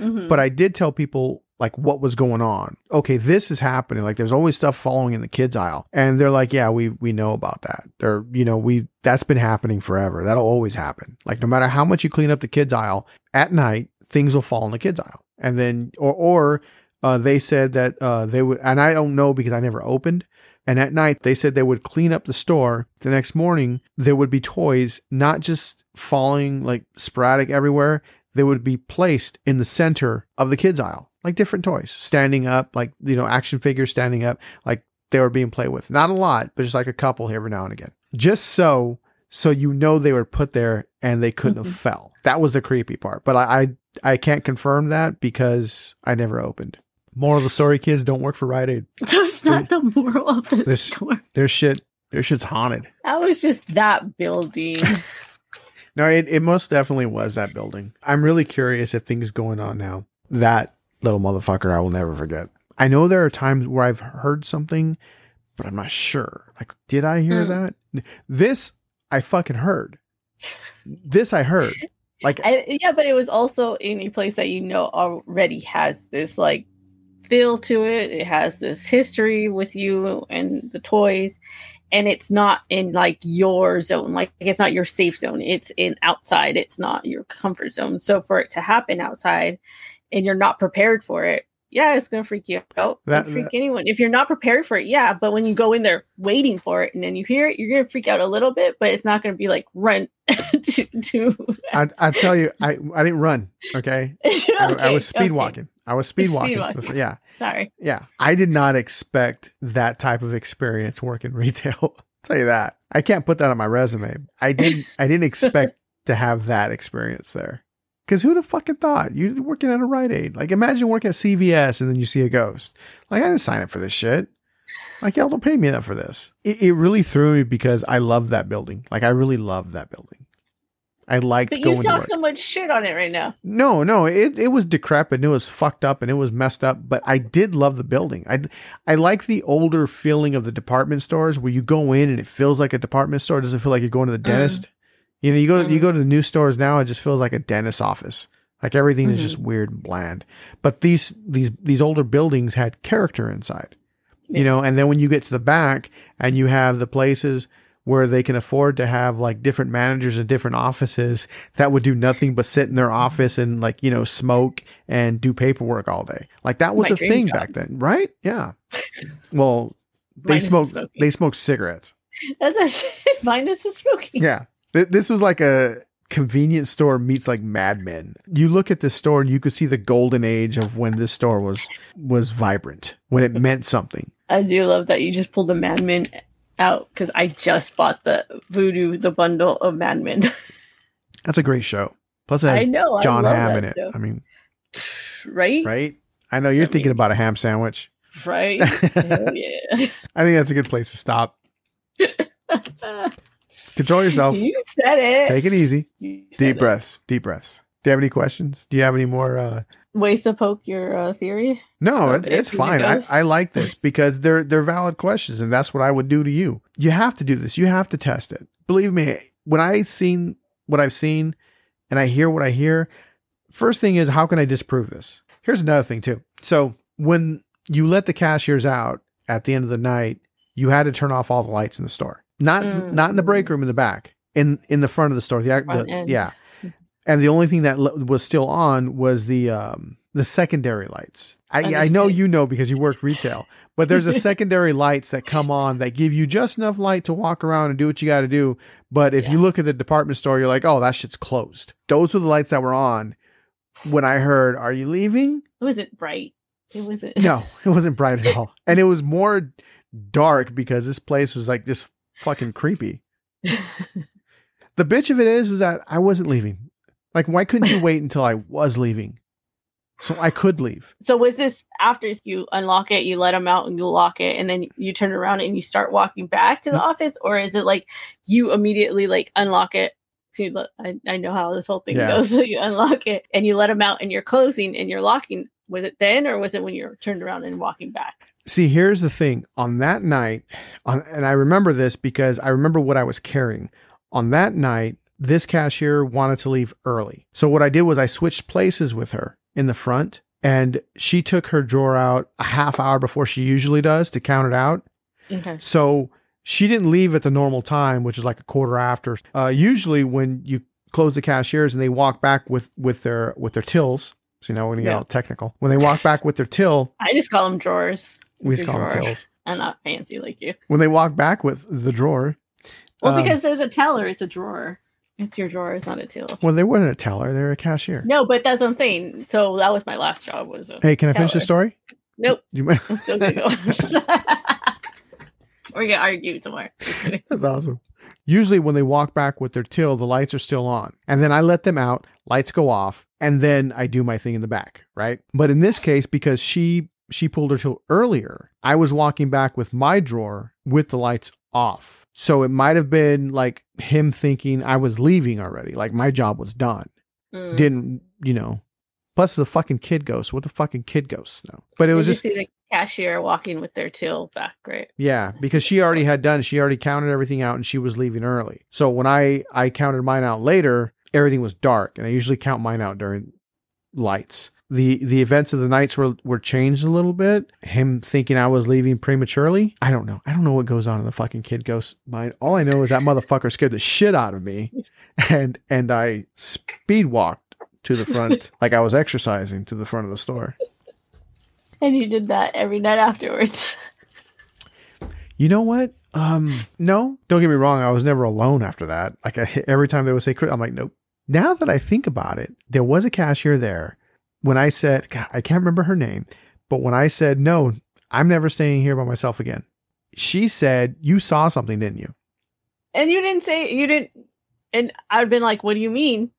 Mhm. but I did tell people like what was going on. Okay, this is happening. Like there's always stuff falling in the kids aisle. And they're like, "Yeah, we we know about that." Or, you know, we that's been happening forever. That'll always happen. Like no matter how much you clean up the kids aisle, at night things will fall in the kids aisle. And then or or uh, they said that uh, they would and I don't know because I never opened. And at night, they said they would clean up the store. The next morning, there would be toys not just falling like sporadic everywhere they would be placed in the center of the kids aisle, like different toys, standing up, like, you know, action figures standing up, like they were being played with. Not a lot, but just like a couple here every now and again. Just so, so you know they were put there and they couldn't have mm-hmm. fell. That was the creepy part. But I, I, I can't confirm that because I never opened. Moral of the story, kids, don't work for Rite Aid. That's not the moral of the This- story. Their shit, their shit's haunted. That was just that building. No, it, it most definitely was that building. I'm really curious if things going on now. That little motherfucker I will never forget. I know there are times where I've heard something, but I'm not sure. Like, did I hear Hmm. that? This I fucking heard. This I heard. Like, I, yeah, but it was also in a place that you know already has this like feel to it. It has this history with you and the toys, and it's not in like your zone. Like it's not your safe zone. It's in outside. It's not your comfort zone. So for it to happen outside, and you're not prepared for it, yeah, it's gonna freak you out. That- freak anyone if you're not prepared for it. Yeah, but when you go in there waiting for it and then you hear it, you're gonna freak out a little bit, but it's not gonna be like run to to. I, I tell you, I, I didn't run. Okay. I, I was speed okay. walking. I was speed Speed walking. the, yeah. Sorry. Yeah. I did not expect that type of experience working retail. I'll tell you that. I can't put that on my resume. I didn't I didn't expect to have that experience there. Cause who'd have fucking thought? You're working at a Rite Aid. Like imagine working at CVS and then you see a ghost. Like I didn't sign up for this shit. Like y'all don't pay me enough for this. It, it really threw me because I love that building. Like I really love that building. I liked But going you to talk so much shit on it right now. No, no, it, it was decrepit and it was fucked up and it was messed up, but I did love the building. I, I like the older feeling of the department stores where you go in and it feels like a department store. It doesn't feel like you're going to the mm. dentist. You know, you go you Mm. go to the new stores now, it just feels like a dentist's office. Like everything is Mhm. just weird and bland. But these these these older buildings had character inside. You know, and then when you get to the back and you have the places where they can afford to have like different managers in different offices that would do nothing but sit in their office and like, you know, smoke and do paperwork all day. Like that was My a thing back then, right? Yeah. Well, they smoke they smoke cigarettes. That's minus the smoking. Yeah. Th- This was like a convenience store meets like Mad Men. You look at this store and you could see the golden age of when this store was was vibrant, when it meant something. I do love that you just pulled a Mad Men out because I just bought the Vudu, the bundle of Mad Men. That's a great show. Plus it I know. Jon I Hamm in it. show. I mean, right? right? I know you're I thinking mean- about a ham sandwich. Right? Yeah. I think that's a good place to stop. Control yourself. you said it. Take it easy. Deep it. breaths. Deep breaths. Do you have any questions? Do you have any more? Uh, Ways to poke your uh, theory. no, it, it's fine. I. I like this because they're they're valid questions, and that's what I would do to you. You have to do this. You have to test it. Believe me, when I seen what I've seen, and I hear what I hear, first thing is how can I disprove this? Here's another thing too. So when you let the cashiers out at the end of the night, you had to turn off all the lights in the store. Not Mm. not in the break room in the back. In in the front of the store. The, the yeah. and the only thing that was still on was the um, the secondary lights. I, I know you know because you work retail, but there's a secondary lights that come on that give you just enough light to walk around and do what you got to do. But if you look at the department store, you're like, oh, that shit's closed. Those were the lights that were on when I heard, "Are you leaving?" It wasn't bright. It wasn't. No, it wasn't bright at all, and it was more dark because this place was like just fucking creepy. The bitch of it is, is that I wasn't leaving. Like, why couldn't you wait until I was leaving, so I could leave? So was this after you unlock it, you let them out and you lock it, and then you turn around and you start walking back to the Mm-hmm. office, or is it like you immediately like unlock it? See, I, I know how this whole thing Yeah. goes. So you unlock it and you let them out, and you're closing and you're locking. Was it then, or was it when you're turned around and walking back? See, here's the thing. On that night, on, and I remember this because I remember what I was carrying. On that night, this cashier wanted to leave early. So what I did was I switched places with her in the front, and she took her drawer out a half hour before she usually does to count it out. Okay. So she didn't leave at the normal time, which is like a quarter after. Uh, usually, when you close the cashiers and they walk back with with their with their tills, so you know when you get Yeah. all technical, when they walk back with their till, I just call them drawers. We just call them tills. I'm not fancy like you. When they walk back with the drawer, Well, um, because there's a teller, it's a drawer. It's your drawer. It's not a till. well, they weren't a teller; they were a cashier. No, but that's what I'm saying. So that was my last job. Was a Hey, can I finish the story? Nope. You might- I'm still gonna go. We're gonna argue tomorrow. That's awesome. Usually, when they walk back with their till, the lights are still on. And then I let them out, lights go off, and then I do my thing in the back, right? But in this case, because she she pulled her till earlier, I was walking back with my drawer with the lights off. So it might have been like him thinking I was leaving already, like my job was done. Mm. Didn't, you know. Plus the fucking kid ghost. What the fucking kid ghosts know? But it Did was you just see the cashier walking with their till back, right? Yeah, because she already had done. She already counted everything out, and she was leaving early. So when I I counted mine out later, everything was dark, and I usually count mine out during lights. The The events of the nights were were changed a little bit. Him thinking I was leaving prematurely. I don't know. I don't know what goes on in the fucking kid ghost mind. All I know is that motherfucker scared the shit out of me, and and I speed walked to the front like I was exercising to the front of the store. And you did that every night afterwards. You know what? Um, no, don't get me wrong. I was never alone after that. Like I, every time they would say, I'm like, nope. Now that I think about it, there was a cashier there when I said, God, I can't remember her name, but when I said, no, I'm never staying here by myself again, she said, you saw something, didn't you? And you didn't say you didn't. And I'd been like, "What do you mean?"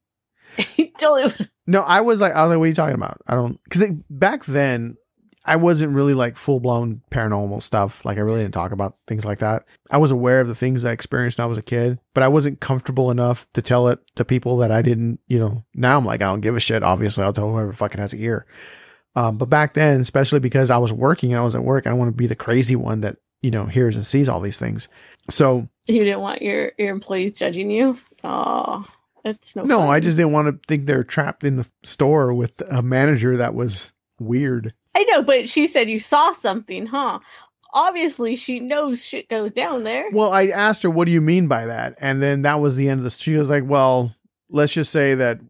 No, I was like, I was like, what are you talking about? I don't, because back then, I wasn't really like full blown paranormal stuff. Like, I really didn't talk about things like that. I was aware of the things I experienced when I was a kid, but I wasn't comfortable enough to tell it to people that I didn't, you know. Now I'm like, I don't give a shit. Obviously, I'll tell whoever fucking has an ear. Um, but back then, especially because I was working I was at work, I don't want to be the crazy one that, you know, hears and sees all these things. So, You didn't want your your employees judging you. Oh, that's no. no, fun. I just didn't want to think they're trapped in the store with a manager that was weird. I know, but she said you saw something, huh? Obviously, she knows shit goes down there. Well, I asked her, "What do you mean by that?" And then that was the end of the. She was like, "Well, let's just say that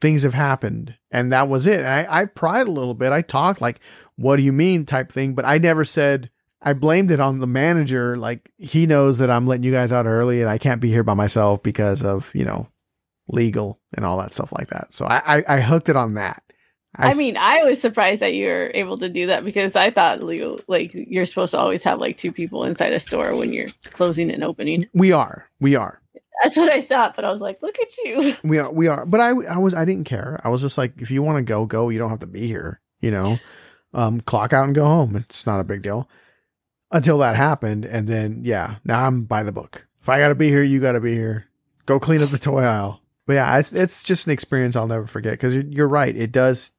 things have happened, and that was it." And I, I pried a little bit. I talked like, "What do you mean?" type thing, but I never said. I blamed it on the manager. Like he knows that I'm letting you guys out early, and I can't be here by myself because of you know legal and all that stuff like that. So I, I, I hooked it on that. I, s- mean, I was surprised that you were able to do that because I thought legal, like you're supposed to always have like two people inside a store when you're closing and opening. we are, we are. That's what I thought, but I was like, look at you. We are, we are. But I, I was, I didn't care. I was just like, if you want to go, go. You don't have to be here. You know, um, clock out and go home. It's not a big deal. Until that happened, and then yeah, now I'm by the book. If I got to be here, you got to be here. Go clean up the toy aisle. But yeah, it's it's just an experience I'll never forget because you're, you're right. It does,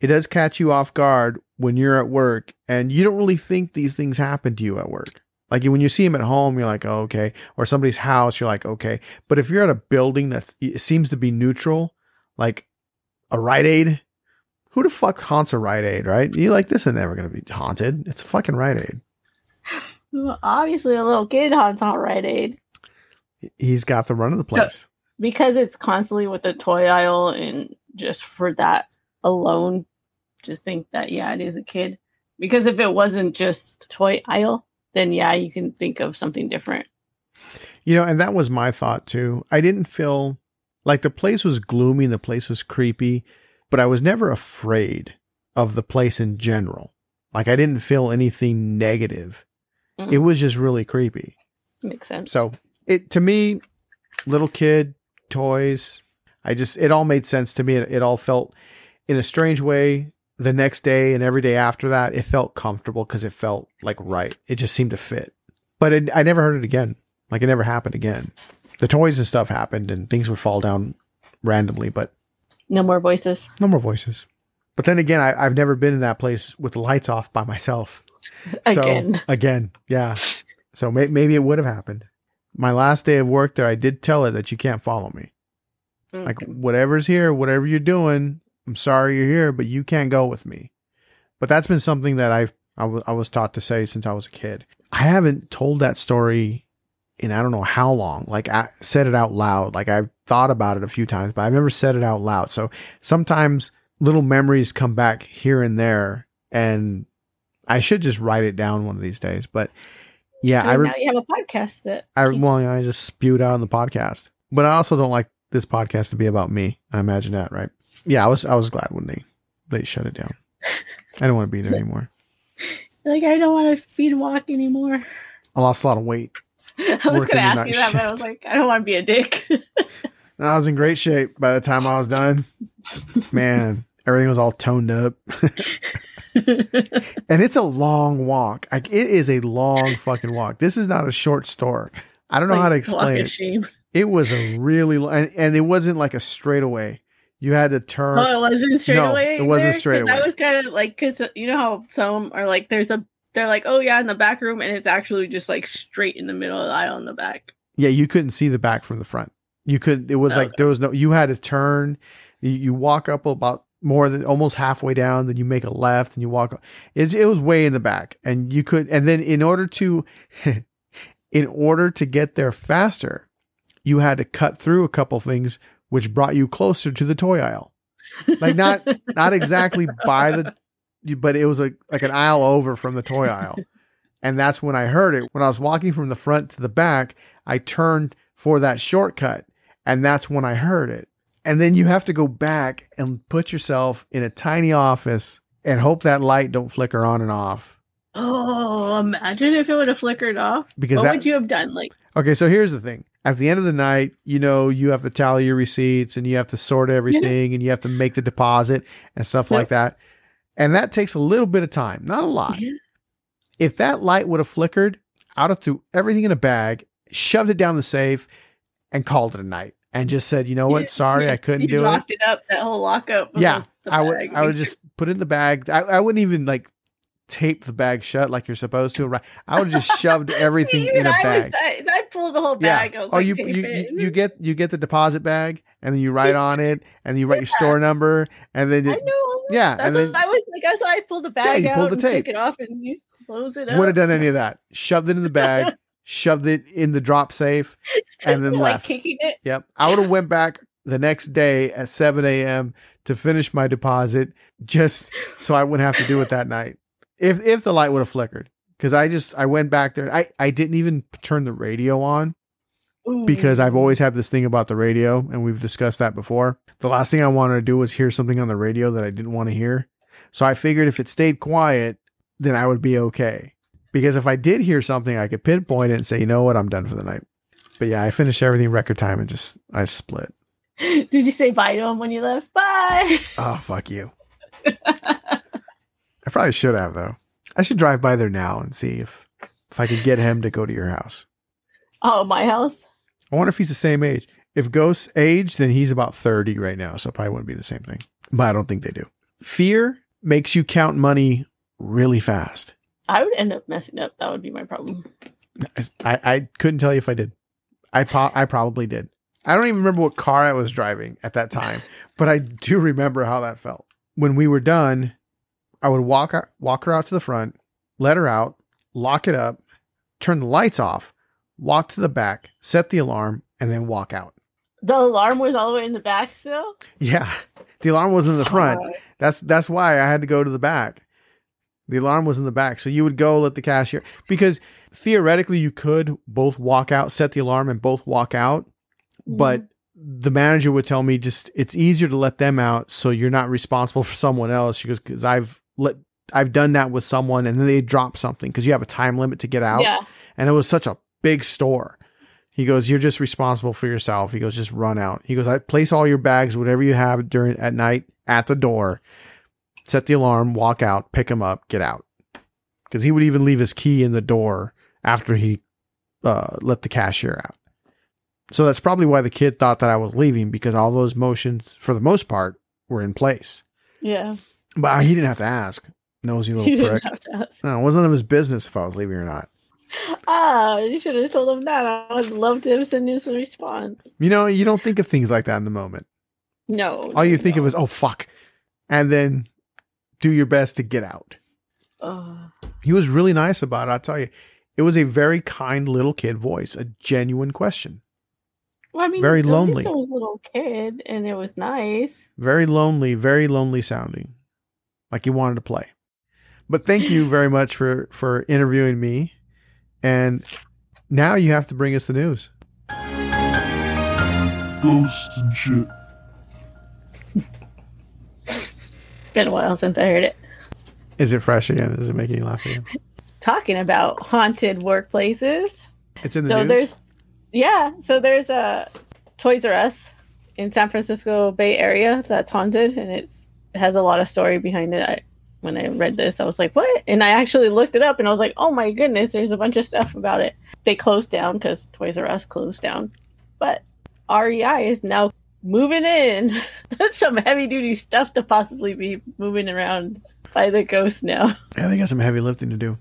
it does catch you off guard when you're at work and you don't really think these things happen to you at work. Like when you see them at home, you're like, oh, okay. Or somebody's house, you're like, okay. But if you're at a building that seems to be neutral, like a Rite Aid, who the fuck haunts a Rite Aid, right? You like this is never gonna be haunted. It's a fucking Rite Aid. Well, Obviously, a little kid haunts on Rite Aid. He's got the run of the place. because it's constantly with the toy aisle and just for that alone, just think that yeah, it is a kid. Because if it wasn't just toy aisle, then yeah, you can think of something different. You know, and that was my thought too. I didn't feel like the place was gloomy, the place was creepy, but I was never afraid of the place in general. Like I didn't feel anything negative. Mm. It was just really creepy. Makes sense. So it to me, little kid toys. I just it all made sense to me. It, it all felt in a strange way. The next day and every day after that, it felt comfortable because it felt like right. It just seemed to fit. But it, I never heard it again. Like it never happened again. The toys and stuff happened, and things would fall down randomly, but no more voices. no more voices. But then again, I, I've never been in that place with the lights off by myself. Again. So, again, yeah. So may, maybe it would have happened. My last day of work there, I did tell it that you can't follow me. Like mm. whatever's here, whatever you're doing, I'm sorry you're here, but you can't go with me. But that's been something that I've I was taught to say since I was a kid. I haven't told that story in I don't know how long. Like I said it out loud. Like I've thought about it a few times, but I've never said it out loud. So sometimes little memories come back here and there, and I should just write it down one of these days. But yeah, I I re- now you have a podcast that I well, I just spewed out on the podcast, but I also don't like this podcast to be about me. I imagine that, right? Yeah, I was I was glad when they they shut it down. I don't want to be there anymore. like I don't want to speed walk anymore. I lost a lot of weight, I was gonna ask you that, but I was like, I don't want to be a dick. and I was in great shape by the time I was done. Man, everything was all toned up, and it's a long walk. Like it is a long fucking walk. This is not a short store. I don't know how to explain it. Shame. It was a really long, and, and it wasn't like a straightaway. You had to turn. Oh, it wasn't straight No, away. it wasn't there? straight 'Cause I away. was kind of like, because you know how some are like, there's a, they're like, oh yeah, in the back room, and it's actually just like straight in the middle of the aisle in the back. Yeah, you couldn't see the back from the front. You could. It was like Okay. there was no. You had to turn. You, you walk up about more than almost halfway down. Then you make a left, and you walk. It's, it was way in the back, and you could. And then in order to, in order to get there faster, you had to cut through a couple things, which brought you closer to the toy aisle. Like not not exactly by the, but it was like like an aisle over from the toy aisle. And that's when I heard it. When I was walking from the front to the back, I turned for that shortcut. And that's when I heard it. And then you have to go back and put yourself in a tiny office and hope that light don't flicker on and off. Oh, imagine if it would have flickered off. Because what that, would you have done? Like, okay, so here's the thing. At the end of the night, you know, you have to tally your receipts and you have to sort everything and you have to make the deposit and stuff like that. And that takes a little bit of time, not a lot. yeah. if that light would have flickered, I'd have threw everything in a bag, shoved it down the safe, and called it a night. And just said, you know what? Yeah. Sorry, I couldn't you do it. locked it. up. That whole lockup. Yeah, I would. bag. I would just put it in the bag. I, I wouldn't even like tape the bag shut like you're supposed to. Right? I would have just shoved everything See, in a I bag. Was, I pulled the whole yeah. bag. Was oh, like, you you, you you get you get the deposit bag, and then you write on it, and you write your store number, and then I know. yeah, That's and then I was like. That's why I pulled the bag you out pulled the tape. took it off, and you close it up. would have done any of that. Shoved it in the bag, shoved it in the drop safe, and then like left. kicking it. Yep. I would have went back the next day at 7 a.m. to finish my deposit just so I wouldn't have to do it that night. If if the light would have flickered. Because I just I went back there. I, I didn't even turn the radio on because I've mm. always had this thing about the radio, and we've discussed that before. The last thing I wanted to do was hear something on the radio that I didn't want to hear. So I figured if it stayed quiet, then I would be okay. Because if I did hear something, I could pinpoint it and say, you know what, I'm done for the night. But yeah, I finished everything record time and just I split. Did you say bye to him when you left? Bye. Oh fuck you. I probably should have though. I should drive by there now and see if if I could get him to go to your house. Oh, my house. I wonder if he's the same age. If Ghost's age, then he's about 30 right now, so it probably wouldn't be the same thing. But I don't think they do. Fear makes you count money really fast. I would end up messing up. That would be my problem. I, I couldn't tell you if I did. I po- I probably did. I don't even remember what car I was driving at that time, but I do remember how that felt. When we were done, I would walk walk her out to the front, let her out, lock it up, turn the lights off, walk to the back, set the alarm, and then walk out. The alarm was all the way in the back still? Yeah. The alarm was in the front. Oh. That's that's why I had to go to the back. The alarm was in the back. So you would go let the cashier because theoretically you could both walk out, set the alarm and both walk out, mm-hmm. but the manager would tell me just it's easier to let them out so you're not responsible for someone else. She goes cuz I've let I've done that with someone and then they drop something because you have a time limit to get out Yeah. and it was such a big store. He goes, "You're just responsible for yourself." He goes, "Just run out." He goes, "I place all your bags, whatever you have during at night, at the door. Set the alarm, walk out, pick him up, get out." Because he would even leave his key in the door after he uh, let the cashier out. So that's probably why the kid thought that I was leaving because all those motions, for the most part, were in place. Yeah. But he didn't have to ask. Nosy little didn't prick. have to ask. No, it wasn't of his business if I was leaving or not. Ah, you should have told him that. I would love to have sent you some response. You know, you don't think of things like that in the moment. No. All you no, think no. of is, oh, fuck. And then do your best to get out. Oh. He was really nice about it. I'll tell you. It was a very kind little kid voice, a genuine question. Well, I mean, Very lonely. It was a little kid, and it was nice. Very lonely, very lonely sounding. Like he wanted to play. But thank you very much for for interviewing me. And now you have to bring us the news. Ghosts and shit. It's been a while since I heard it. Is it fresh again? Is it making you laugh again? Talking about haunted workplaces. It's in the so news. there's, yeah. So there's a Toys R Us in San Francisco Bay Area that's haunted, and it's it has a lot of story behind it. I, when I read this, I was like, "What?" And I actually looked it up, and I was like, "Oh my goodness!" There's a bunch of stuff about it. They closed down because Toys R Us closed down, but REI is now moving in. That's some heavy duty stuff to possibly be moving around by the ghost now. yeah, they got some heavy lifting to do.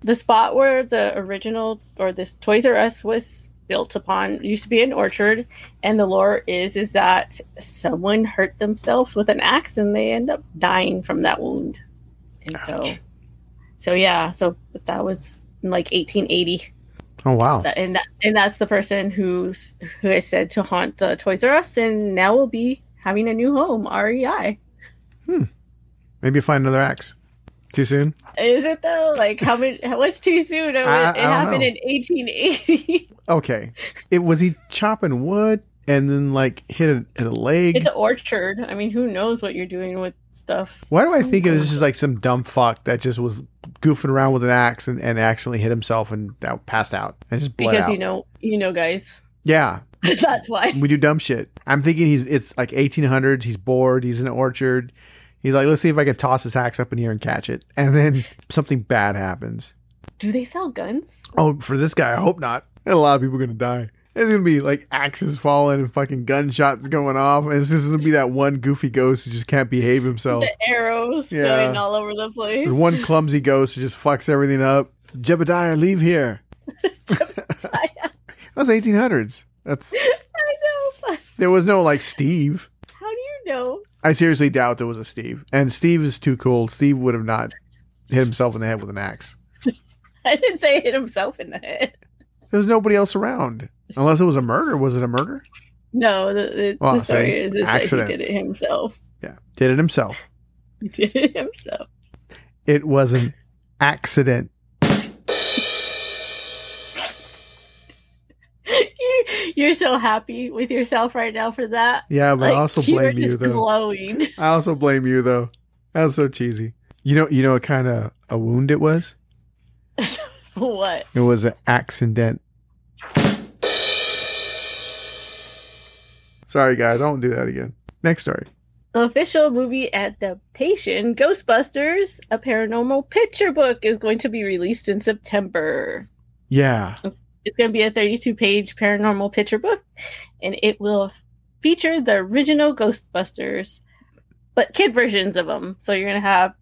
The spot where the original or this Toys R Us was built upon used to be an orchard, and the lore is is that someone hurt themselves with an axe and they end up dying from that wound. And so, Ouch. so yeah, so that was in like 1880. Oh wow. That, and that, and that's the person who's who is said to haunt the Toys R Us, and now will be having a new home. REI hmm Maybe find another axe. Too soon? Is it though? Like how many? What's too soon? It, I- I it happened know. in 1880. Okay. It was he chopping wood and then like hit a, hit a leg. it's an orchard. I mean, who knows what you're doing with stuff? Why do I think it was just like some dumb fuck that just was goofing around with an axe and, and accidentally hit himself and that passed out and just bled Because out? you know, you know, guys. yeah, That's why. we do dumb shit. I'm thinking he's it's like 1800s. He's bored. He's in an orchard. He's like, let's see if I can toss this axe up in here and catch it. And then something bad happens. Do they sell guns? Oh, for this guy, I hope not. And a lot of people are gonna die. There's gonna be like axes falling and fucking gunshots going off, and it's just gonna be that one goofy ghost who just can't behave himself. The arrows Yeah. going all over the place. There's one clumsy ghost who just fucks everything up. Jebediah, leave here. That's 1800s. That's I know. but there was no like Steve. How do you know? I seriously doubt there was a Steve. And Steve is too cool. Steve would have not hit himself in the head with an axe. I didn't say hit himself in the head. There was nobody else around. Unless it was a murder. Was it a murder? No, the, the, Well, the story is, is accident. that he did it himself. Yeah. Did it himself. He did it himself. It was an accident. You're, so happy with yourself right now for that. Yeah, but I also blame you though. glowing. I also blame you though. That was so cheesy. You know, you know what kind of a wound it was? what? It was an accident. Sorry, guys. I won't do that again. Next story. The official movie adaptation, Ghostbusters, a paranormal picture book, is going to be released in September. Yeah. It's going to be a 32 page paranormal picture book, and it will feature the original Ghostbusters, but kid versions of them. So you're going to have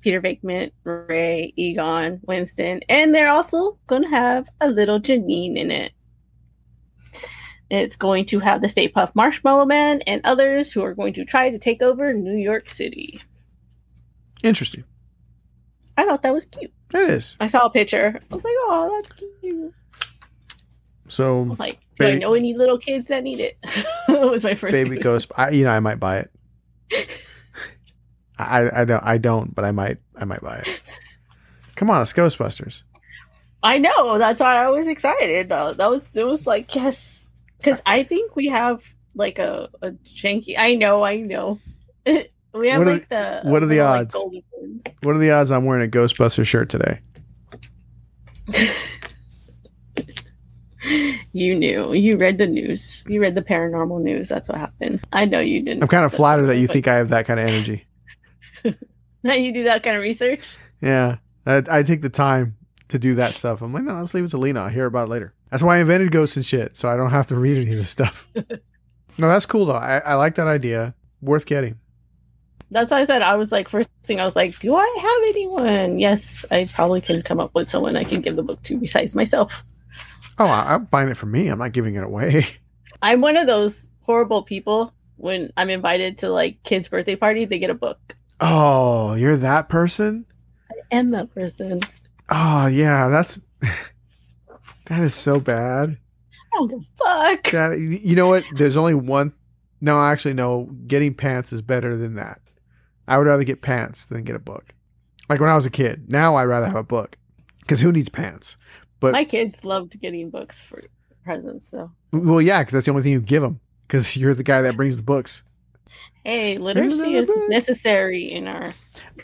Peter Venkman, Ray, Egon, Winston, and they're also going to have a little Janine in it. It's going to have the Stay Puft Marshmallow Man and others who are going to try to take over New York City. Interesting. I thought that was cute. It is. I saw a picture. I was like, oh, that's cute. So Like, do I Baby- know any little kids that need it? that was my first baby ghost, I, you know, I might buy it. I I don't I don't, but I might I might buy it. Come on, it's Ghostbusters. I know. That's why I was excited. Uh, that was it was like yes, because I think we have like a a janky. I know, I know. we have What are like the what are the little, like, odds? What are the odds I'm wearing a Ghostbuster shirt today? You knew. You read the news. You read the paranormal news. That's what happened. I know you didn't. I'm kind of flattered that you think I have that kind of energy. that you do that kind of research. Yeah, I, I take the time to do that stuff. I'm like, no, let's leave it to Lena. I'll hear about it later. That's why I invented ghosts and shit, so I don't have to read any of this stuff. no, that's cool though. I, I like that idea. Worth getting. That's why I said I was like first thing I was like, do I have anyone? Yes, I probably can come up with someone I can give the book to besides myself. Oh, I, I'm buying it for me. I'm not giving it away. I'm one of those horrible people when I'm invited to like kids' birthday party, they get a book. Oh, you're that person? I am that person. Oh, yeah. That's that is so bad. I don't give a fuck. That you know what? There's only one. No, actually, no. Getting pants is better than that. I would rather get pants than get a book. Like when I was a kid. Now I'd rather have a book because who needs pants? But My kids loved getting books for presents, so well, yeah, because that's the only thing you give them. Because you're the guy that brings the books. hey, literacy is book. necessary in our.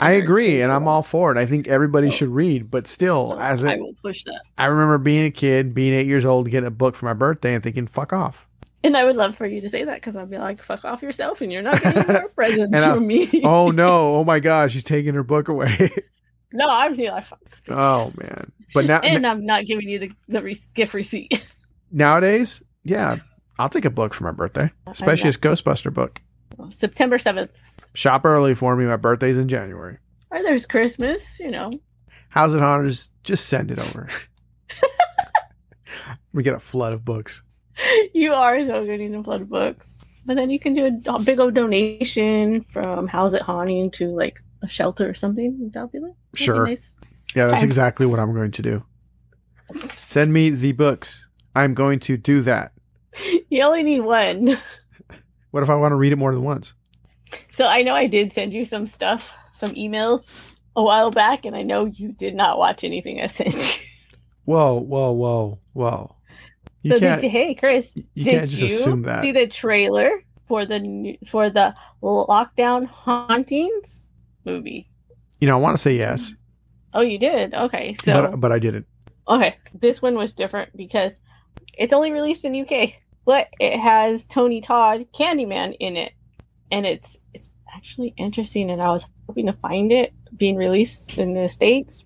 I agree, and I'm all for it. I think everybody Oh. should read, but still, So as I a, will push that, I remember being a kid, being eight years old, getting a book for my birthday, and thinking, "Fuck off." and I would love for you to say that because I'd be like, "Fuck off yourself," and you're not getting more presents And I- from me. oh no! Oh my gosh, she's taking her book away. No, I'm feeling like fuck. this oh man! But now and I'm not giving you the the re- gift receipt. nowadays, yeah, I'll take a book for my birthday, especially a Ghostbuster book. September seventh, Shop early for me. My birthday's in January. or there's Christmas. You know, How's it, Hunters? Just send it over. we get a flood of books. you are so good in a flood of books. But then you can do a, a big old donation from How's It Haunting to like a shelter or something. That'll be like that'd be Sure. nice. Yeah, that's Okay. exactly what I'm going to do. Send me the books. I'm going to do that. You only need one. What if I want to read it more than once? So I know I did send you some stuff, some emails a while back, and I know you did not watch anything I sent you. Whoa, whoa, whoa, whoa. You so did you, hey Chris, you did can't just you assume that. see the trailer for the for the lockdown hauntings movie? You know, I want to say yes, Oh, you did. Okay, so but but I didn't. Okay, this one was different because it's only released in UK, but it has Tony Todd Candyman in it, and it's it's actually interesting. And I was hoping to find it being released in the states.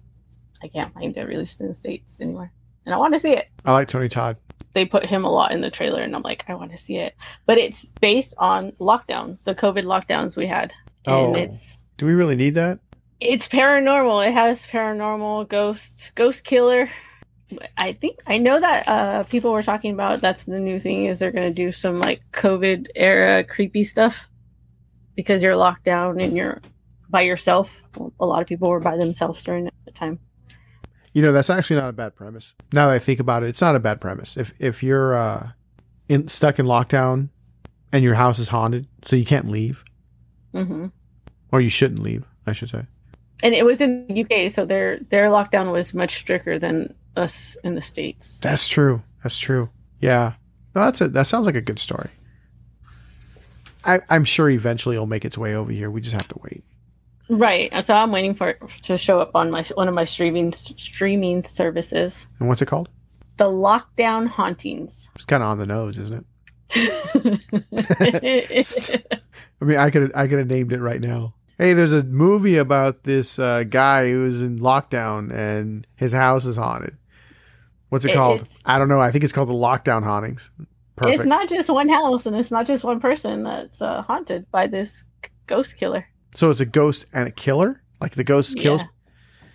I can't find it released in the states anywhere, and I want to see it. I like Tony Todd. They put him a lot in the trailer, and I'm like, I want to see it. But it's based on lockdown, the COVID lockdowns we had, and Oh. it's Do we really need that? it's paranormal. It has paranormal ghost ghost killer. I think I know that uh people were talking about that's the new thing is they're gonna do some like COVID era creepy stuff because you're locked down and you're by yourself. A lot of people were by themselves during that time. You know, that's actually not a bad premise. Now that I think about it, it's not a bad premise. If if you're uh, in stuck in lockdown and your house is haunted, so you can't leave, hmm or you shouldn't leave, I should say. And it was in the UK, so their their lockdown was much stricter than us in the states. That's true. That's true. Yeah. No, that's it. That sounds like a good story. I, I'm sure eventually it'll make its way over here. We just have to wait. Right. So I'm waiting for it to show up on my one of my streaming streaming services. And what's it called? The Lockdown Hauntings. It's kind of on the nose, isn't it? it I mean, I could I could have named it right now. Hey, there's a movie about this uh, guy who's in lockdown and his house is haunted. What's it It- called? I don't know. I think it's called the Lockdown Hauntings. Perfect. It's not just one house and it's not just one person that's uh, haunted by this ghost killer. so it's a ghost and a killer. Like the ghost kills.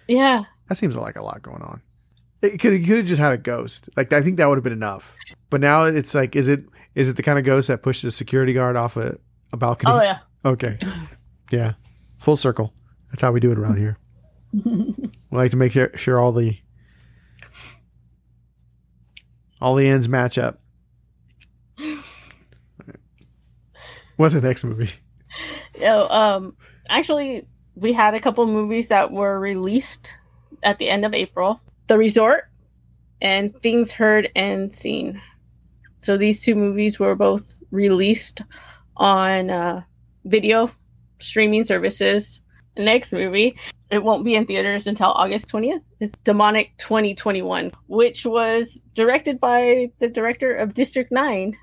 Yeah. Yeah. That seems like a lot going on. It could could have just had a ghost. Like I think that would have been enough. But now it's like, is it is it the kind of ghost that pushes a security guard off a, a balcony? Oh yeah. Okay. Yeah. Full circle. That's how we do it around here. We like to make sure, sure all the All the ends match up. What's the next movie? No, um, actually, we had a couple movies that were released at the end of April. The Resort and Things Heard and Seen. So these two movies were both released on uh, video streaming services. The next movie, it won't be in theaters until August 20th, is Demonic 2021, which was directed by the director of District 9.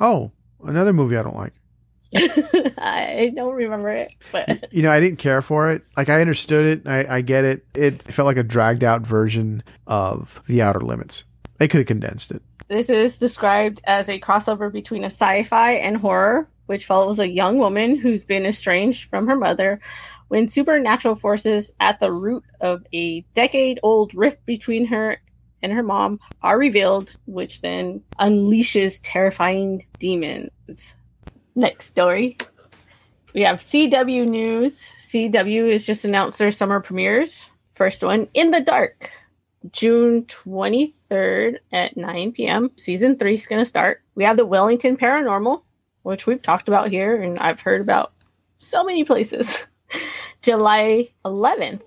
Oh, another movie I don't like. I don't remember it, but You know, I didn't care for it. Like I understood it. I, I get it. It felt like a dragged out version of The Outer Limits. They could have condensed it. this is described as a crossover between a sci-fi and horror, which follows a young woman who's been estranged from her mother when supernatural forces at the root of a decade-old rift between her and her mom are revealed, which then unleashes terrifying demons. Next story. We have CW News. CW has just announced their summer premieres. First one, In the Dark. June 23rd at 9 p.m. Season 3 is going to start. We have the Wellington Paranormal, which we've talked about here and I've heard about so many places. July 11th,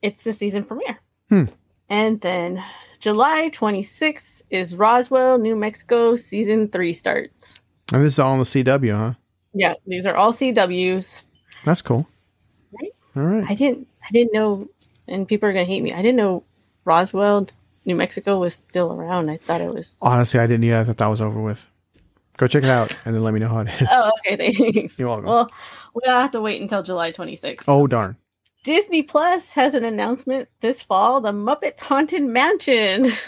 it's the season premiere. Hmm. And then July 26th is Roswell, New Mexico. Season 3 starts. And this is all on the CW, huh? Yeah, these are all CWs. That's cool. Right. All right. I didn't I didn't know and people are going to hate me. I didn't know Roswell, New Mexico was still around. I thought it was Honestly, I didn't either. I thought that was over with. Go check it out and then let me know how it is. Oh, okay. Thanks. You're welcome. Well, we'll have to wait until July 26th. Oh, darn. Disney Plus has an announcement this fall The Muppets Haunted Mansion.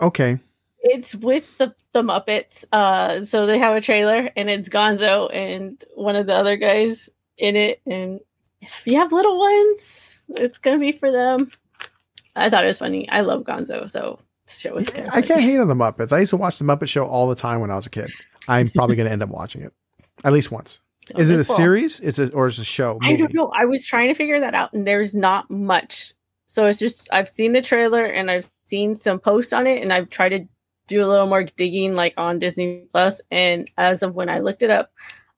Okay. It's with the, the Muppets. Uh, so they have a trailer and it's Gonzo and one of the other guys in it. And if you have little ones, it's going to be for them. I thought it was funny. I love Gonzo. So the show was I can't hate on the Muppets. I used to watch the Muppet Show all the time when I was a kid. I'm probably going to end up watching it at least once. Is it a series? It's a or is it a show? I don't know. I was trying to figure that out, and there's not much. So it's just I've seen the trailer and I've seen some posts on it, and I've tried to do a little more digging, like on Disney Plus. And as of when I looked it up,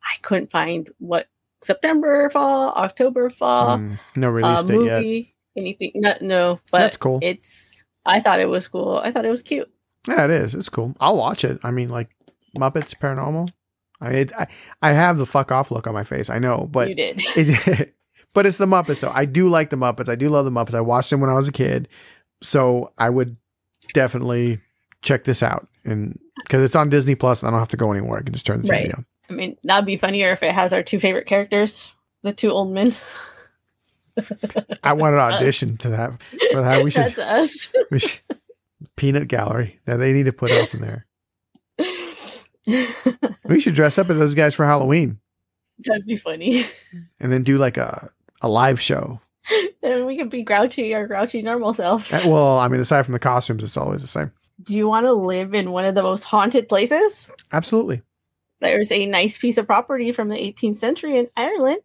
I couldn't find what September fall, October fall, Mm, no uh, release date yet. movie, anything. No, no, but That's cool. It's. I thought it was cool. I thought it was cute. Yeah, it is. It's cool. I'll watch it. I mean, like Muppets Paranormal. I mean, it, I, I have the fuck off look on my face. I know, but you did. it, but it's the Muppets though. I do like the Muppets. I do love the Muppets. I watched them when I was a kid, so I would definitely check this out and because it's on Disney Plus. I don't have to go anywhere. I can just turn the TV Right. on. I mean, that'd be funnier if it has our two favorite characters, the two old men. I want an audition to that for that. We should, That's us. we should peanut gallery. That they need to put us in there. We should dress up as those guys for Halloween That'd be funny. and then do like a a live show. then we could be grouchy or grouchy normal selves. Uh, Well, I mean, aside from the costumes, it's always the same. Do you want to live in one of the most haunted places? Absolutely. There's a nice piece of property from the 18th century in Ireland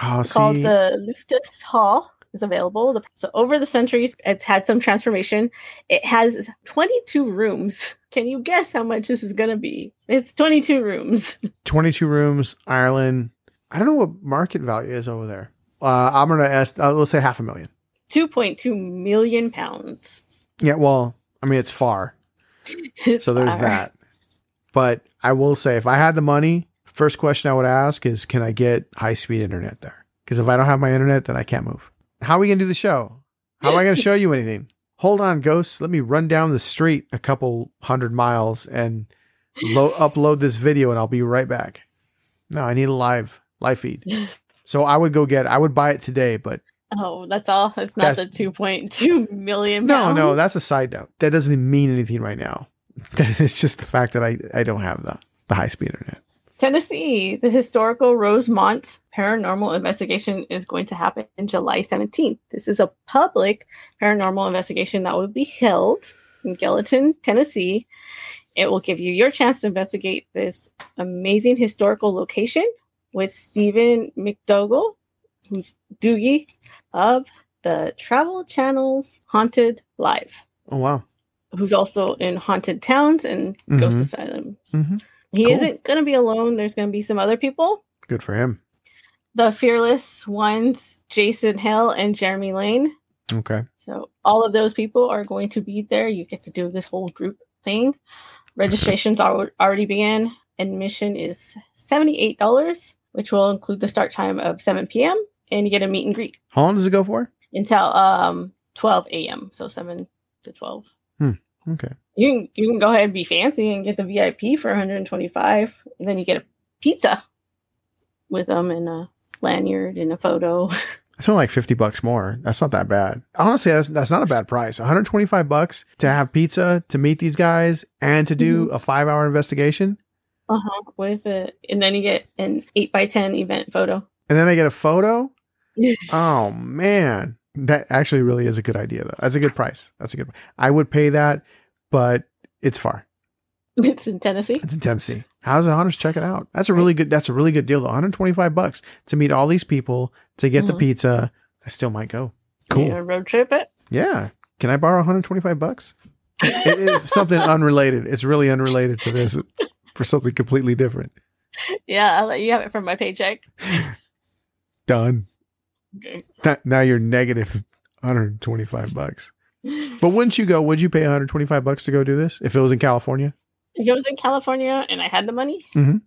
Oh, called see, the Loftus Hall. Is available. So over the centuries, it's had some transformation. It has 22 rooms. Can you guess how much this is going to be? It's 22 rooms. 22 rooms, Ireland. I don't know what market value is over there. Uh, I'm gonna ask. Uh, let's say half a million. 2.2 million pounds. Yeah. Well, I mean, it's far, It's so there's far. that. But I will say, if I had the money, first question I would ask is, can I get high speed internet there? Because if I don't have my internet, then I can't move. How are we gonna do the show? How am I gonna show you anything? Hold on, ghosts. Let me run down the street a couple hundred miles and lo- upload this video, and I'll be right back. No, I need a live live feed. So I would go get. I would buy it today, but Oh, that's all. It's not That's- the 2.2 million no, pounds. no, that's a side note. That doesn't mean anything right now. it's just the fact that I I don't have the the high speed internet. Tennessee, the historical Rosemont paranormal investigation is going to happen in July 17th. This is a public paranormal investigation that will be held in Gallatin, Tennessee. It will give you your chance to investigate this amazing historical location with Stephen McDougall, who's Doogie of the Travel Channel's Haunted Live. Oh wow, who's also in Haunted Towns and Ghost Mhm. Asylum. hmm He Cool. isn't going to be alone. There's going to be some other people. Good for him. The fearless ones, Jason Hill and Jeremy Lane. Okay. So all of those people are going to be there. You get to do this whole group thing. Registrations are already began. Admission is seventy-eight dollars, which will include the start time of seven p.m. and you get a meet and greet How long does it go for? until um twelve a.m. So seven to twelve. Okay. You can you can go ahead and be fancy and get the VIP for one hundred and twenty-five, and then you get a pizza with them and a lanyard and a photo. It's only like 50 bucks more. That's not that bad. Honestly, that's, that's not a bad price. 125 bucks to have pizza, to meet these guys, and to do a five hour investigation. Uh-huh. With it, and then you get an eight by ten event photo. And then I get a photo. Oh, man. That actually really is a good idea, though. That's a good price. That's a good I would pay that, but it's far. it's in Tennessee. It's in Tennessee. How's it Haunters? Check it out. That's a really good. That's a really good deal. 125 bucks to meet all these people to get the Mhm. pizza. I still might go. Cool. You road trip it. Yeah. Can I borrow 125 bucks? It- it's something unrelated. It's really unrelated to this for something completely different. Yeah, I'll let you have it from my paycheck. Done. Okay. Th- Now you're negative 125 bucks. But wouldn't you go? Would you pay 125 bucks to go do this if it was in California? If I was in California and I had the money, Mhm.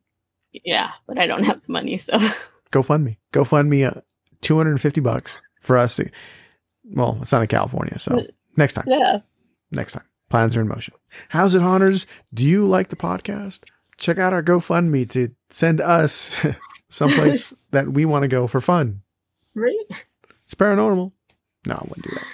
yeah, but I don't have the money, so Go fund me. Go fund me uh, 250 bucks for us to. Well, it's not in California, so next time. yeah. next time. Plans are in motion. How's it, Haunters? Do you like the podcast? Check out our GoFundMe to send us someplace that we want to go for fun. Right? It's paranormal. No, I wouldn't do that.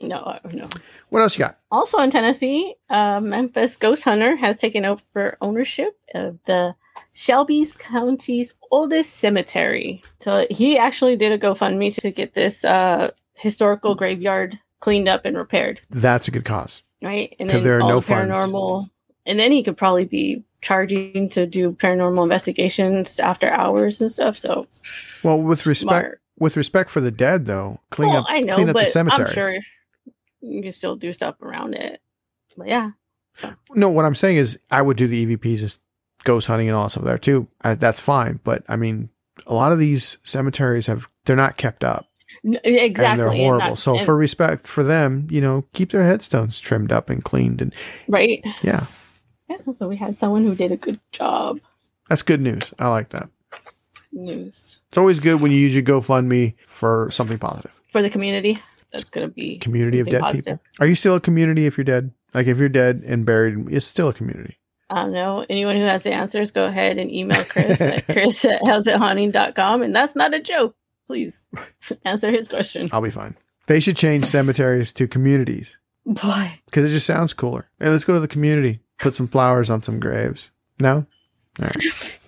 No, no. What else you got? Also in Tennessee, uh, Memphis Ghost Hunter has taken over ownership of the Shelby's County's oldest cemetery. So he actually did a GoFundMe to get this uh, historical graveyard cleaned up and repaired. That's a good cause. right? And then there are no the funds. paranormal, and then he could probably be charging to do paranormal investigations after hours and stuff. So Well, with respect smart. with respect for the dead, though, clean well, up I know, clean up the cemetery. I'm sure you can still do stuff around it. But yeah, No, what I'm saying is, I would do the EVPs as ghost hunting and all that stuff there too. I, that's fine, but I mean, a lot of these cemeteries have they're not kept up. N- exactly. and they're horrible. that- so and- for respect for them, you know, keep their headstones trimmed up and cleaned, and right, yeah, yeah. So we had someone who did a good job. that's good news. I like that. News It's always good when you use your GoFundMe for something positive. for the community. That's gonna be Community of dead positive. people. Are you still a community if you're dead? Like if you're dead and buried, it's still a community. I don't know. Anyone who has the answers, go ahead and email Chris at chris at howsithaunting.com. And that's not a joke. Please answer his question. I'll be fine. They should change cemeteries to communities Why? because it just sounds cooler. Hey, let's go to the community. Put some flowers on some graves. No? All right.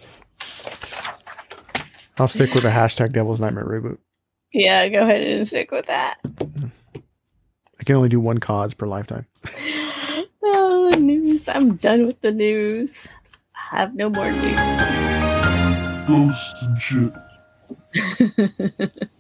I'll stick with the hashtag Devil's Nightmare reboot. Yeah, go ahead and stick with that. I can only do one cause per lifetime. Oh, the news. I'm done with the news. I have no more news. Ghosts and shit.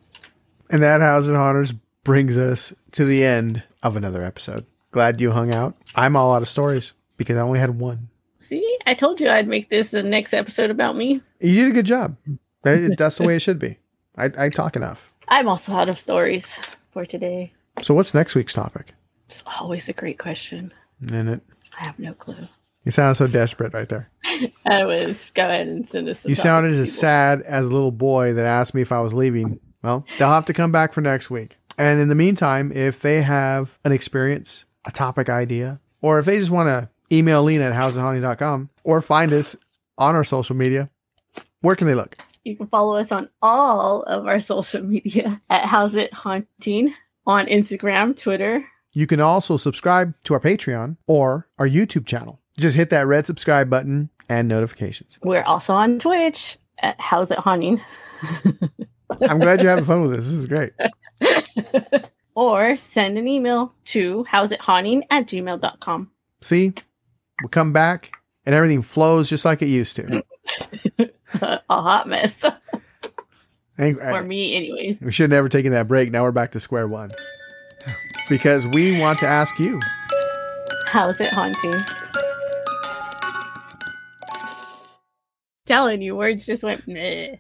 And that How's it Haunters brings us to the end of another episode. Glad you hung out. I'm all out of stories because I only had one. See, I told you I'd make this the next episode about me. You did a good job. That's the way it should be. I, I talk enough. I'm also out of stories for today. So what's next week's topic? It's always a great question. And it I have no clue. you sound so desperate right there. I was go ahead and send us. You sounded as sad as a little boy that asked me if I was leaving. Well, they'll have to come back for next week. And in the meantime, if they have an experience, a topic idea, or if they just want to email Lena at howsithaunting.com or find us on our social media, where can they look? You can follow us on all of our social media at How's It Haunting on Instagram, Twitter. You can also subscribe to our Patreon or our YouTube channel. Just hit that red subscribe button and notifications. We're also on Twitch at How's It Haunting. I'm glad you're having fun with this. This is great. or send an email to how's it haunting at gmail.com. See, we'll come back and everything flows just like it used to. a hot mess. Or me, anyways. We should have never taken that break. Now we're back to square one. Because we want to ask you How's it haunting? Telling you, words just went meh.